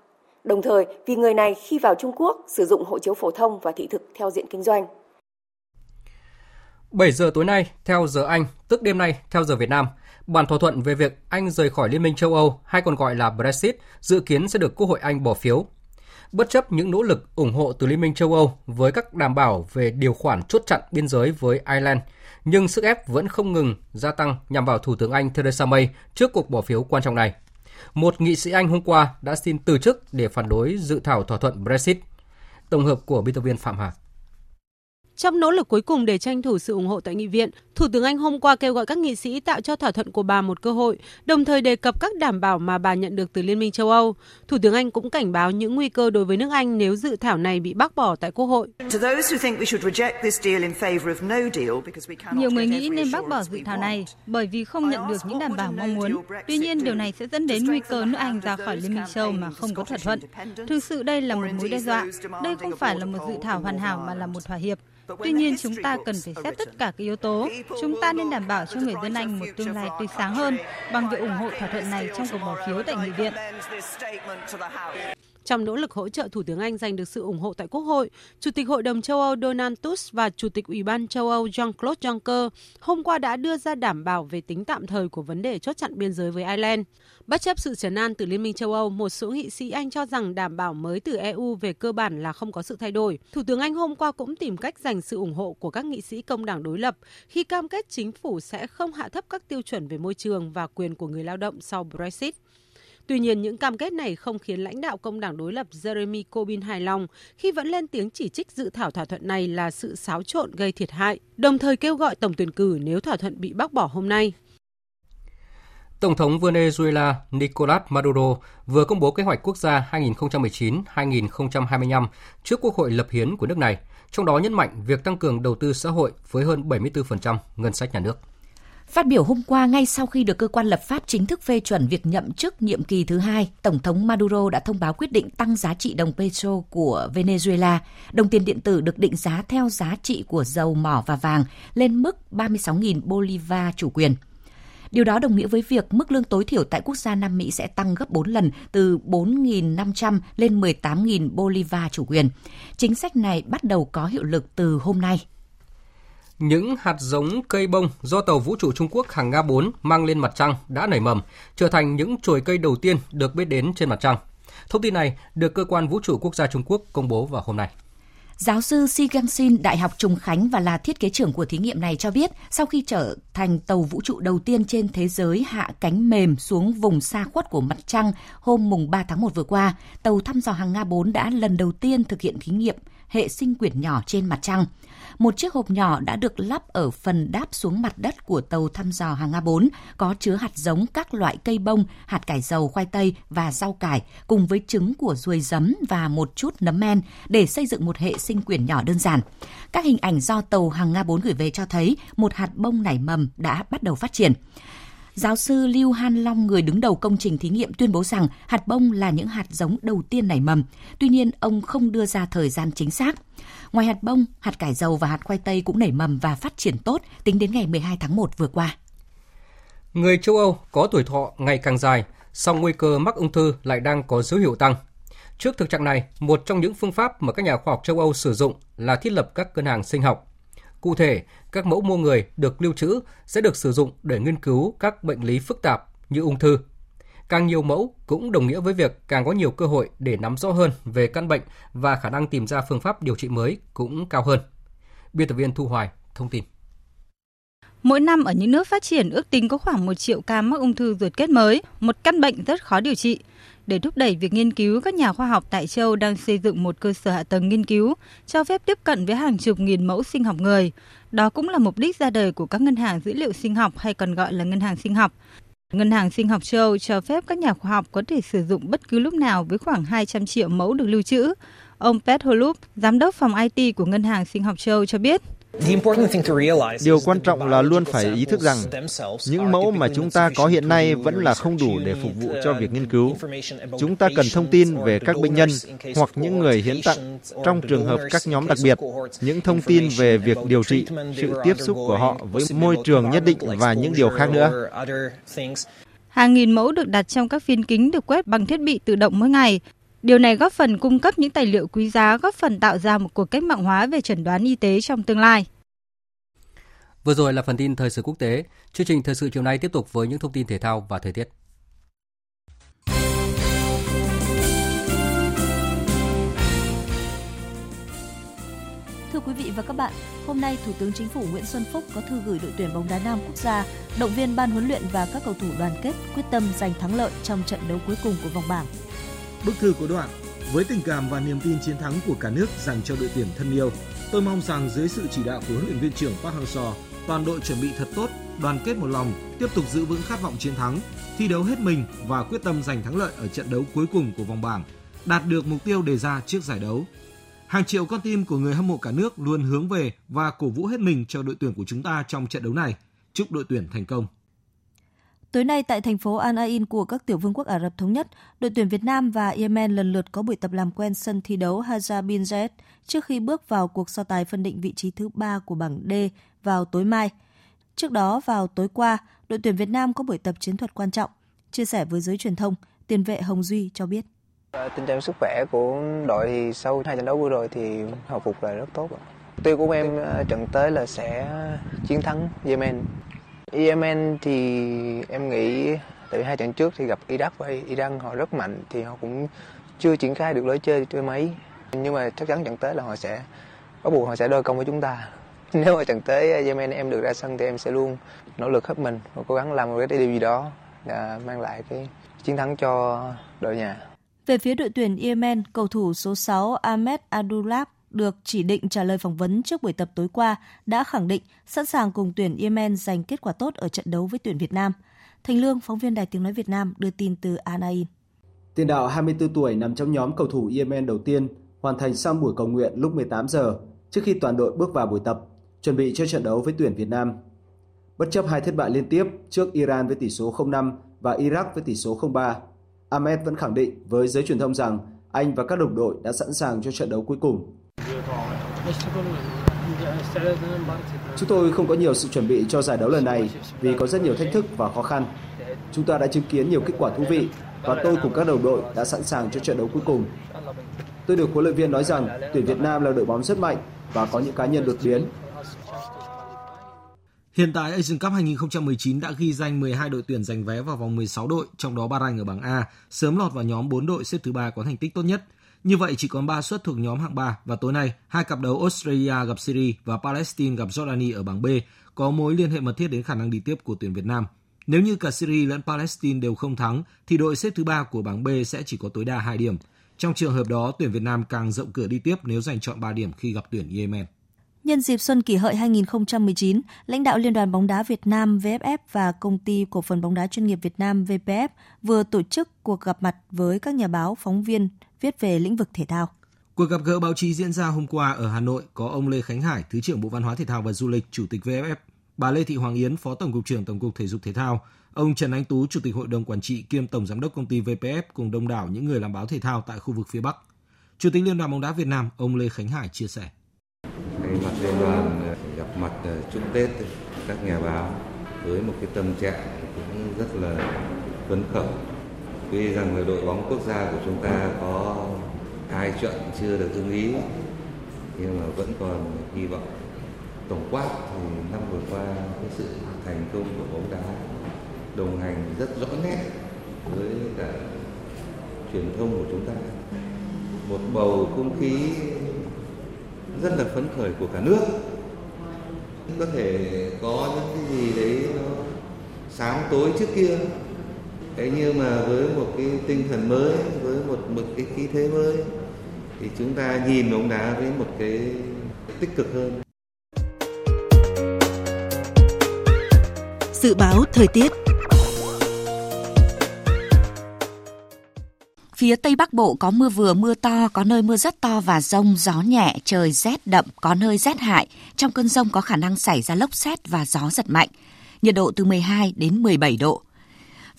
[SPEAKER 26] Đồng thời, vì người này khi vào Trung Quốc sử dụng hộ chiếu phổ thông và thị thực theo diện kinh doanh.
[SPEAKER 1] 7 giờ tối nay, theo giờ Anh, tức đêm nay, theo giờ Việt Nam, bản thỏa thuận về việc Anh rời khỏi Liên minh châu Âu hay còn gọi là Brexit dự kiến sẽ được Quốc hội Anh bỏ phiếu bất chấp những nỗ lực ủng hộ từ Liên minh châu Âu với các đảm bảo về điều khoản chốt chặn biên giới với Ireland, nhưng sức ép vẫn không ngừng gia tăng nhằm vào Thủ tướng Anh Theresa May trước cuộc bỏ phiếu quan trọng này. Một nghị sĩ Anh hôm qua đã xin từ chức để phản đối dự thảo thỏa thuận Brexit. Tổng hợp của biên tập viên Phạm Hà.
[SPEAKER 27] Trong nỗ lực cuối cùng để tranh thủ sự ủng hộ tại nghị viện, Thủ tướng Anh hôm qua kêu gọi các nghị sĩ tạo cho thỏa thuận của bà một cơ hội, đồng thời đề cập các đảm bảo mà bà nhận được từ Liên minh châu Âu. Thủ tướng Anh cũng cảnh báo những nguy cơ đối với nước Anh nếu dự thảo này bị bác bỏ tại Quốc hội.
[SPEAKER 28] Nhiều người nghĩ nên bác bỏ dự thảo này bởi vì không nhận được những đảm bảo mong muốn. Tuy nhiên, điều này sẽ dẫn đến nguy cơ nước Anh ra khỏi Liên minh châu mà không có thỏa thuận. Thực sự đây là một mối đe dọa. Đây không phải là một dự thảo hoàn hảo mà là một thỏa hiệp. Tuy nhiên, chúng ta cần phải xét tất cả các yếu tố. Chúng ta nên đảm bảo cho người dân Anh một tương lai tươi sáng hơn bằng việc ủng hộ thỏa thuận này trong cuộc bỏ phiếu tại nghị viện.
[SPEAKER 27] Trong nỗ lực hỗ trợ Thủ tướng Anh giành được sự ủng hộ tại Quốc hội, Chủ tịch Hội đồng châu Âu Donald Tusk và Chủ tịch Ủy ban châu Âu Jean-Claude Juncker hôm qua đã đưa ra đảm bảo về tính tạm thời của vấn đề chốt chặn biên giới với Ireland. Bất chấp sự trấn an từ Liên minh châu Âu, một số nghị sĩ Anh cho rằng đảm bảo mới từ EU về cơ bản là không có sự thay đổi. Thủ tướng Anh hôm qua cũng tìm cách giành sự ủng hộ của các nghị sĩ công đảng đối lập khi cam kết chính phủ sẽ không hạ thấp các tiêu chuẩn về môi trường và quyền của người lao động sau Brexit. Tuy nhiên, những cam kết này không khiến lãnh đạo công đảng đối lập Jeremy Corbyn hài lòng khi vẫn lên tiếng chỉ trích dự thảo thỏa thuận này là sự xáo trộn gây thiệt hại, đồng thời kêu gọi tổng tuyển cử nếu thỏa thuận bị bác bỏ hôm nay.
[SPEAKER 1] Tổng thống Venezuela Nicolas Maduro vừa công bố kế hoạch quốc gia 2019-2025 trước Quốc hội lập hiến của nước này, trong đó nhấn mạnh việc tăng cường đầu tư xã hội với hơn 74% ngân sách nhà nước.
[SPEAKER 5] Phát biểu hôm qua ngay sau khi được cơ quan lập pháp chính thức phê chuẩn việc nhậm chức nhiệm kỳ thứ hai, Tổng thống Maduro đã thông báo quyết định tăng giá trị đồng peso của Venezuela. Đồng tiền điện tử được định giá theo giá trị của dầu mỏ và vàng lên mức 36.000 bolivar chủ quyền. Điều đó đồng nghĩa với việc mức lương tối thiểu tại quốc gia Nam Mỹ sẽ tăng gấp 4 lần từ 4.500 lên 18.000 bolivar chủ quyền. Chính sách này bắt đầu có hiệu lực từ hôm nay.
[SPEAKER 1] Những hạt giống cây bông do tàu vũ trụ Trung Quốc hàng Nga 4 mang lên mặt trăng đã nảy mầm, trở thành những chồi cây đầu tiên được biết đến trên mặt trăng. Thông tin này được cơ quan vũ trụ quốc gia Trung Quốc công bố vào hôm nay.
[SPEAKER 5] Giáo sư Si Gang-sin, Đại học Trùng Khánh và là thiết kế trưởng của thí nghiệm này cho biết, sau khi trở thành tàu vũ trụ đầu tiên trên thế giới hạ cánh mềm xuống vùng xa khuất của mặt trăng hôm mùng 3 tháng 1 vừa qua, tàu thăm dò hàng Nga 4 đã lần đầu tiên thực hiện thí nghiệm hệ sinh quyển nhỏ trên mặt trăng một chiếc hộp nhỏ đã được lắp ở phần đáp xuống mặt đất của tàu thăm dò hàng A4 có chứa hạt giống các loại cây bông, hạt cải dầu, khoai tây và rau cải cùng với trứng của ruồi giấm và một chút nấm men để xây dựng một hệ sinh quyển nhỏ đơn giản. Các hình ảnh do tàu hàng A4 gửi về cho thấy một hạt bông nảy mầm đã bắt đầu phát triển. Giáo sư Lưu Han Long, người đứng đầu công trình thí nghiệm tuyên bố rằng hạt bông là những hạt giống đầu tiên nảy mầm. Tuy nhiên, ông không đưa ra thời gian chính xác. Ngoài hạt bông, hạt cải dầu và hạt khoai tây cũng nảy mầm và phát triển tốt tính đến ngày 12 tháng 1 vừa qua.
[SPEAKER 1] Người châu Âu có tuổi thọ ngày càng dài, song nguy cơ mắc ung thư lại đang có dấu hiệu tăng. Trước thực trạng này, một trong những phương pháp mà các nhà khoa học châu Âu sử dụng là thiết lập các ngân hàng sinh học. Cụ thể, các mẫu mô người được lưu trữ sẽ được sử dụng để nghiên cứu các bệnh lý phức tạp như ung thư. Càng nhiều mẫu cũng đồng nghĩa với việc càng có nhiều cơ hội để nắm rõ hơn về căn bệnh và khả năng tìm ra phương pháp điều trị mới cũng cao hơn. Biên tập viên Thu Hoài thông tin.
[SPEAKER 28] Mỗi năm ở những nước phát triển ước tính có khoảng 1 triệu ca mắc ung thư ruột kết mới, một căn bệnh rất khó điều trị. Để thúc đẩy việc nghiên cứu, các nhà khoa học tại châu đang xây dựng một cơ sở hạ tầng nghiên cứu, cho phép tiếp cận với hàng chục nghìn mẫu sinh học người. Đó cũng là mục đích ra đời của các ngân hàng dữ liệu sinh học hay còn gọi là ngân hàng sinh học. Ngân hàng sinh học châu cho phép các nhà khoa học có thể sử dụng bất cứ lúc nào với khoảng 200 triệu mẫu được lưu trữ. Ông Pet Holup, giám đốc phòng IT của Ngân hàng sinh học châu cho biết.
[SPEAKER 29] Điều quan trọng là luôn phải ý thức rằng những mẫu mà chúng ta có hiện nay vẫn là không đủ để phục vụ cho việc nghiên cứu. Chúng ta cần thông tin về các bệnh nhân hoặc những người hiến tặng trong trường hợp các nhóm đặc biệt, những thông tin về việc điều trị, sự tiếp xúc của họ với môi trường nhất định và những điều khác nữa.
[SPEAKER 28] Hàng nghìn mẫu được đặt trong các phiên kính được quét bằng thiết bị tự động mỗi ngày. Điều này góp phần cung cấp những tài liệu quý giá, góp phần tạo ra một cuộc cách mạng hóa về chẩn đoán y tế trong tương lai.
[SPEAKER 1] Vừa rồi là phần tin thời sự quốc tế. Chương trình thời sự chiều nay tiếp tục với những thông tin thể thao và thời tiết.
[SPEAKER 24] Thưa quý vị và các bạn, hôm nay Thủ tướng Chính phủ Nguyễn Xuân Phúc có thư gửi đội tuyển bóng đá nam quốc gia, động viên ban huấn luyện và các cầu thủ đoàn kết quyết tâm giành thắng lợi trong trận đấu cuối cùng của vòng bảng.
[SPEAKER 30] Bức thư có đoạn với tình cảm và niềm tin chiến thắng của cả nước dành cho đội tuyển thân yêu, tôi mong rằng dưới sự chỉ đạo của huấn luyện viên trưởng Park Hang-seo, toàn đội chuẩn bị thật tốt, đoàn kết một lòng, tiếp tục giữ vững khát vọng chiến thắng, thi đấu hết mình và quyết tâm giành thắng lợi ở trận đấu cuối cùng của vòng bảng, đạt được mục tiêu đề ra trước giải đấu. Hàng triệu con tim của người hâm mộ cả nước luôn hướng về và cổ vũ hết mình cho đội tuyển của chúng ta trong trận đấu này. Chúc đội tuyển thành công.
[SPEAKER 24] Tối nay tại thành phố Al Ain của các tiểu vương quốc Ả Rập Thống Nhất, đội tuyển Việt Nam và Yemen lần lượt có buổi tập làm quen sân thi đấu Haja bin Zayed trước khi bước vào cuộc so tài phân định vị trí thứ ba của bảng D vào tối mai. Trước đó, vào tối qua, đội tuyển Việt Nam có buổi tập chiến thuật quan trọng. Chia sẻ với giới truyền thông, tiền vệ Hồng Duy cho biết.
[SPEAKER 31] Ờ, tình trạng sức khỏe của đội thì sau hai trận đấu vừa rồi thì hồi phục lại rất tốt. Mục tiêu của em ờ, trận tới là sẽ chiến thắng Yemen Yemen thì em nghĩ tại vì hai trận trước thì gặp Iraq và Iran họ rất mạnh thì họ cũng chưa triển khai được lối chơi chơi mấy nhưng mà chắc chắn trận tới là họ sẽ có buộc họ sẽ đôi công với chúng ta nếu mà trận tới Yemen em được ra sân thì em sẽ luôn nỗ lực hết mình và cố gắng làm một cái điều gì đó để mang lại cái chiến thắng cho đội nhà.
[SPEAKER 24] Về phía đội tuyển Yemen, cầu thủ số 6 Ahmed Abdullah được chỉ định trả lời phỏng vấn trước buổi tập tối qua đã khẳng định sẵn sàng cùng tuyển Yemen giành kết quả tốt ở trận đấu với tuyển Việt Nam. Thành Lương, phóng viên Đài Tiếng Nói Việt Nam đưa tin từ Anain.
[SPEAKER 32] Tiền đạo 24 tuổi nằm trong nhóm cầu thủ Yemen đầu tiên hoàn thành xong buổi cầu nguyện lúc 18 giờ trước khi toàn đội bước vào buổi tập, chuẩn bị cho trận đấu với tuyển Việt Nam. Bất chấp hai thất bại liên tiếp trước Iran với tỷ số 0-5 và Iraq với tỷ số 0-3, Ahmed vẫn khẳng định với giới truyền thông rằng anh và các đồng đội đã sẵn sàng cho trận đấu cuối cùng. Chúng tôi không có nhiều sự chuẩn bị cho giải đấu lần này vì có rất nhiều thách thức và khó khăn. Chúng ta đã chứng kiến nhiều kết quả thú vị và tôi cùng các đồng đội đã sẵn sàng cho trận đấu cuối cùng. Tôi được huấn luyện viên nói rằng tuyển Việt Nam là đội bóng rất mạnh và có những cá nhân đột biến.
[SPEAKER 30] Hiện tại Asian Cup 2019 đã ghi danh 12 đội tuyển giành vé vào vòng 16 đội, trong đó Bahrain ở bảng A sớm lọt vào nhóm 4 đội xếp thứ ba có thành tích tốt nhất – như vậy chỉ còn 3 suất thuộc nhóm hạng 3 và tối nay hai cặp đấu Australia gặp Syria và Palestine gặp Jordani ở bảng B có mối liên hệ mật thiết đến khả năng đi tiếp của tuyển Việt Nam. Nếu như cả Syria lẫn Palestine đều không thắng thì đội xếp thứ ba của bảng B sẽ chỉ có tối đa 2 điểm. Trong trường hợp đó, tuyển Việt Nam càng rộng cửa đi tiếp nếu giành chọn 3 điểm khi gặp tuyển Yemen.
[SPEAKER 33] Nhân dịp Xuân Kỷ Hợi 2019, lãnh đạo Liên đoàn bóng đá Việt Nam VFF và Công ty Cổ phần bóng đá chuyên nghiệp Việt Nam VPF vừa tổ chức cuộc gặp mặt với các nhà báo, phóng viên viết về lĩnh vực thể thao.
[SPEAKER 30] Cuộc gặp gỡ báo chí diễn ra hôm qua ở Hà Nội có ông Lê Khánh Hải, Thứ trưởng Bộ Văn hóa Thể thao và Du lịch, Chủ tịch VFF, bà Lê Thị Hoàng Yến, Phó Tổng cục trưởng Tổng cục Thể dục Thể thao, ông Trần Anh Tú, Chủ tịch Hội đồng Quản trị kiêm Tổng Giám đốc Công ty VPF cùng đông đảo những người làm báo thể thao tại khu vực phía Bắc. Chủ tịch Liên đoàn bóng đá Việt Nam, ông Lê Khánh Hải chia sẻ.
[SPEAKER 34] Thay mặt liên đoàn ờ, gặp mặt ờ, chúc Tết các nhà báo với một cái tâm trạng cũng rất là phấn khởi. Tuy rằng là đội bóng quốc gia của chúng ta có hai trận chưa được ưng ý, nhưng mà vẫn còn hy vọng. Tổng quát thì năm vừa qua cái sự thành công của bóng đá đồng hành rất rõ nét với cả truyền thông của chúng ta. Một bầu không khí rất là phấn khởi của cả nước. Có thể có những cái gì đấy nó sáng tối trước kia thế nhưng mà với một cái tinh thần mới với một một cái khí thế mới thì chúng ta nhìn bóng đá với một cái tích cực hơn
[SPEAKER 33] Dự báo thời tiết
[SPEAKER 5] Phía Tây Bắc Bộ có mưa vừa mưa to, có nơi mưa rất to và rông, gió nhẹ, trời rét đậm, có nơi rét hại. Trong cơn rông có khả năng xảy ra lốc xét và gió giật mạnh. Nhiệt độ từ 12 đến 17 độ.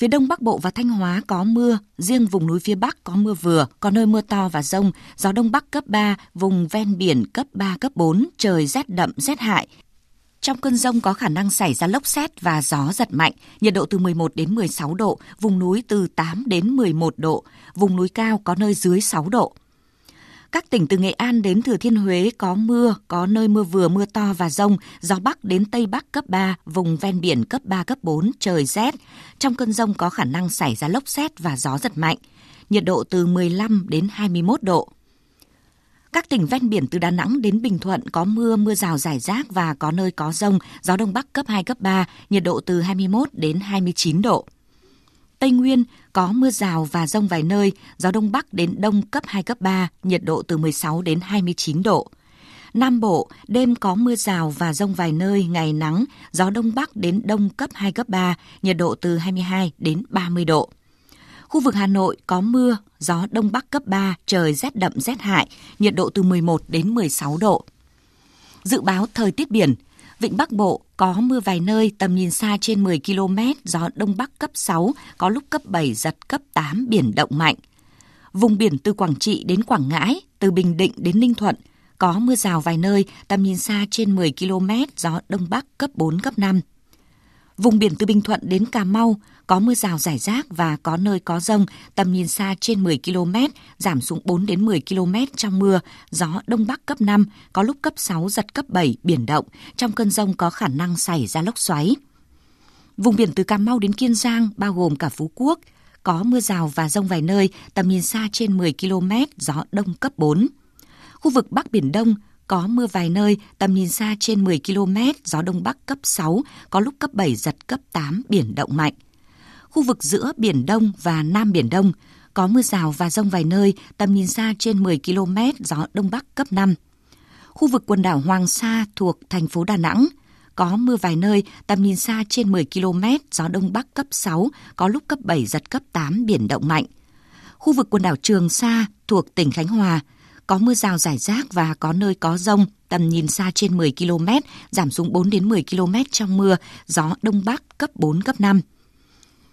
[SPEAKER 5] Phía Đông Bắc Bộ và Thanh Hóa có mưa, riêng vùng núi phía Bắc có mưa vừa, có nơi mưa to và rông, gió Đông Bắc cấp 3, vùng ven biển cấp 3, cấp 4, trời rét đậm, rét hại. Trong cơn rông có khả năng xảy ra lốc xét và gió giật mạnh, nhiệt độ từ 11 đến 16 độ, vùng núi từ 8 đến 11 độ, vùng núi cao có nơi dưới 6 độ. Các tỉnh từ Nghệ An đến Thừa Thiên Huế có mưa, có nơi mưa vừa mưa to và rông, gió Bắc đến Tây Bắc cấp 3, vùng ven biển cấp 3, cấp 4, trời rét. Trong cơn rông có khả năng xảy ra lốc xét và gió giật mạnh, nhiệt độ từ 15 đến 21 độ. Các tỉnh ven biển từ Đà Nẵng đến Bình Thuận có mưa, mưa rào rải rác và có nơi có rông, gió Đông Bắc cấp 2, cấp 3, nhiệt độ từ 21 đến 29 độ. Tây Nguyên có mưa rào và rông vài nơi, gió Đông Bắc đến Đông cấp 2, cấp 3, nhiệt độ từ 16 đến 29 độ. Nam Bộ, đêm có mưa rào và rông vài nơi, ngày nắng, gió Đông Bắc đến Đông cấp 2, cấp 3, nhiệt độ từ 22 đến 30 độ. Khu vực Hà Nội có mưa, gió Đông Bắc cấp 3, trời rét đậm rét hại, nhiệt độ từ 11 đến 16 độ. Dự báo thời tiết biển, Vịnh Bắc Bộ có mưa vài nơi, tầm nhìn xa trên 10 km, gió Đông Bắc cấp 6, có lúc cấp 7, giật cấp 8, biển động mạnh. Vùng biển từ Quảng Trị đến Quảng Ngãi, từ Bình Định đến Ninh Thuận, có mưa rào vài nơi, tầm nhìn xa trên 10 km, gió Đông Bắc cấp 4, cấp 5. Vùng biển từ Bình Thuận đến Cà Mau có mưa rào rải rác và có nơi có rông, tầm nhìn xa trên 10 km, giảm xuống 4 đến 10 km trong mưa, gió đông bắc cấp 5, có lúc cấp 6 giật cấp 7 biển động, trong cơn rông có khả năng xảy ra lốc xoáy. Vùng biển từ Cà Mau đến Kiên Giang bao gồm cả Phú Quốc, có mưa rào và rông vài nơi, tầm nhìn xa trên 10 km, gió đông cấp 4. Khu vực Bắc Biển Đông có mưa vài nơi, tầm nhìn xa trên 10 km, gió Đông Bắc cấp 6, có lúc cấp 7, giật cấp 8, biển động mạnh. Khu vực giữa Biển Đông và Nam Biển Đông có mưa rào và rông vài nơi, tầm nhìn xa trên 10 km, gió Đông Bắc cấp 5. Khu vực quần đảo Hoàng Sa thuộc thành phố Đà Nẵng, có mưa vài nơi, tầm nhìn xa trên 10 km, gió Đông Bắc cấp 6, có lúc cấp 7, giật cấp 8, biển động mạnh. Khu vực quần đảo Trường Sa thuộc tỉnh Khánh Hòa, có mưa rào rải rác và có nơi có rông, tầm nhìn xa trên 10 km, giảm xuống 4 đến 10 km trong mưa, gió Đông Bắc cấp 4, cấp 5.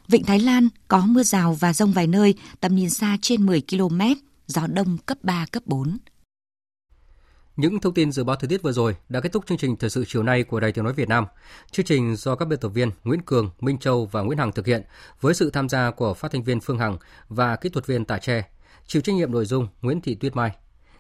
[SPEAKER 5] Vịnh Thái Lan có mưa rào và rông vài nơi, tầm nhìn xa trên 10 km, gió đông cấp 3, cấp 4.
[SPEAKER 1] Những thông tin dự báo thời tiết vừa rồi đã kết thúc chương trình thời sự chiều nay của Đài Tiếng nói Việt Nam. Chương trình do các biên tập viên Nguyễn Cường, Minh Châu và Nguyễn Hằng thực hiện với sự tham gia của phát thanh viên Phương Hằng và kỹ thuật viên Tạ Tre. Chịu trách nhiệm nội dung Nguyễn Thị Tuyết Mai.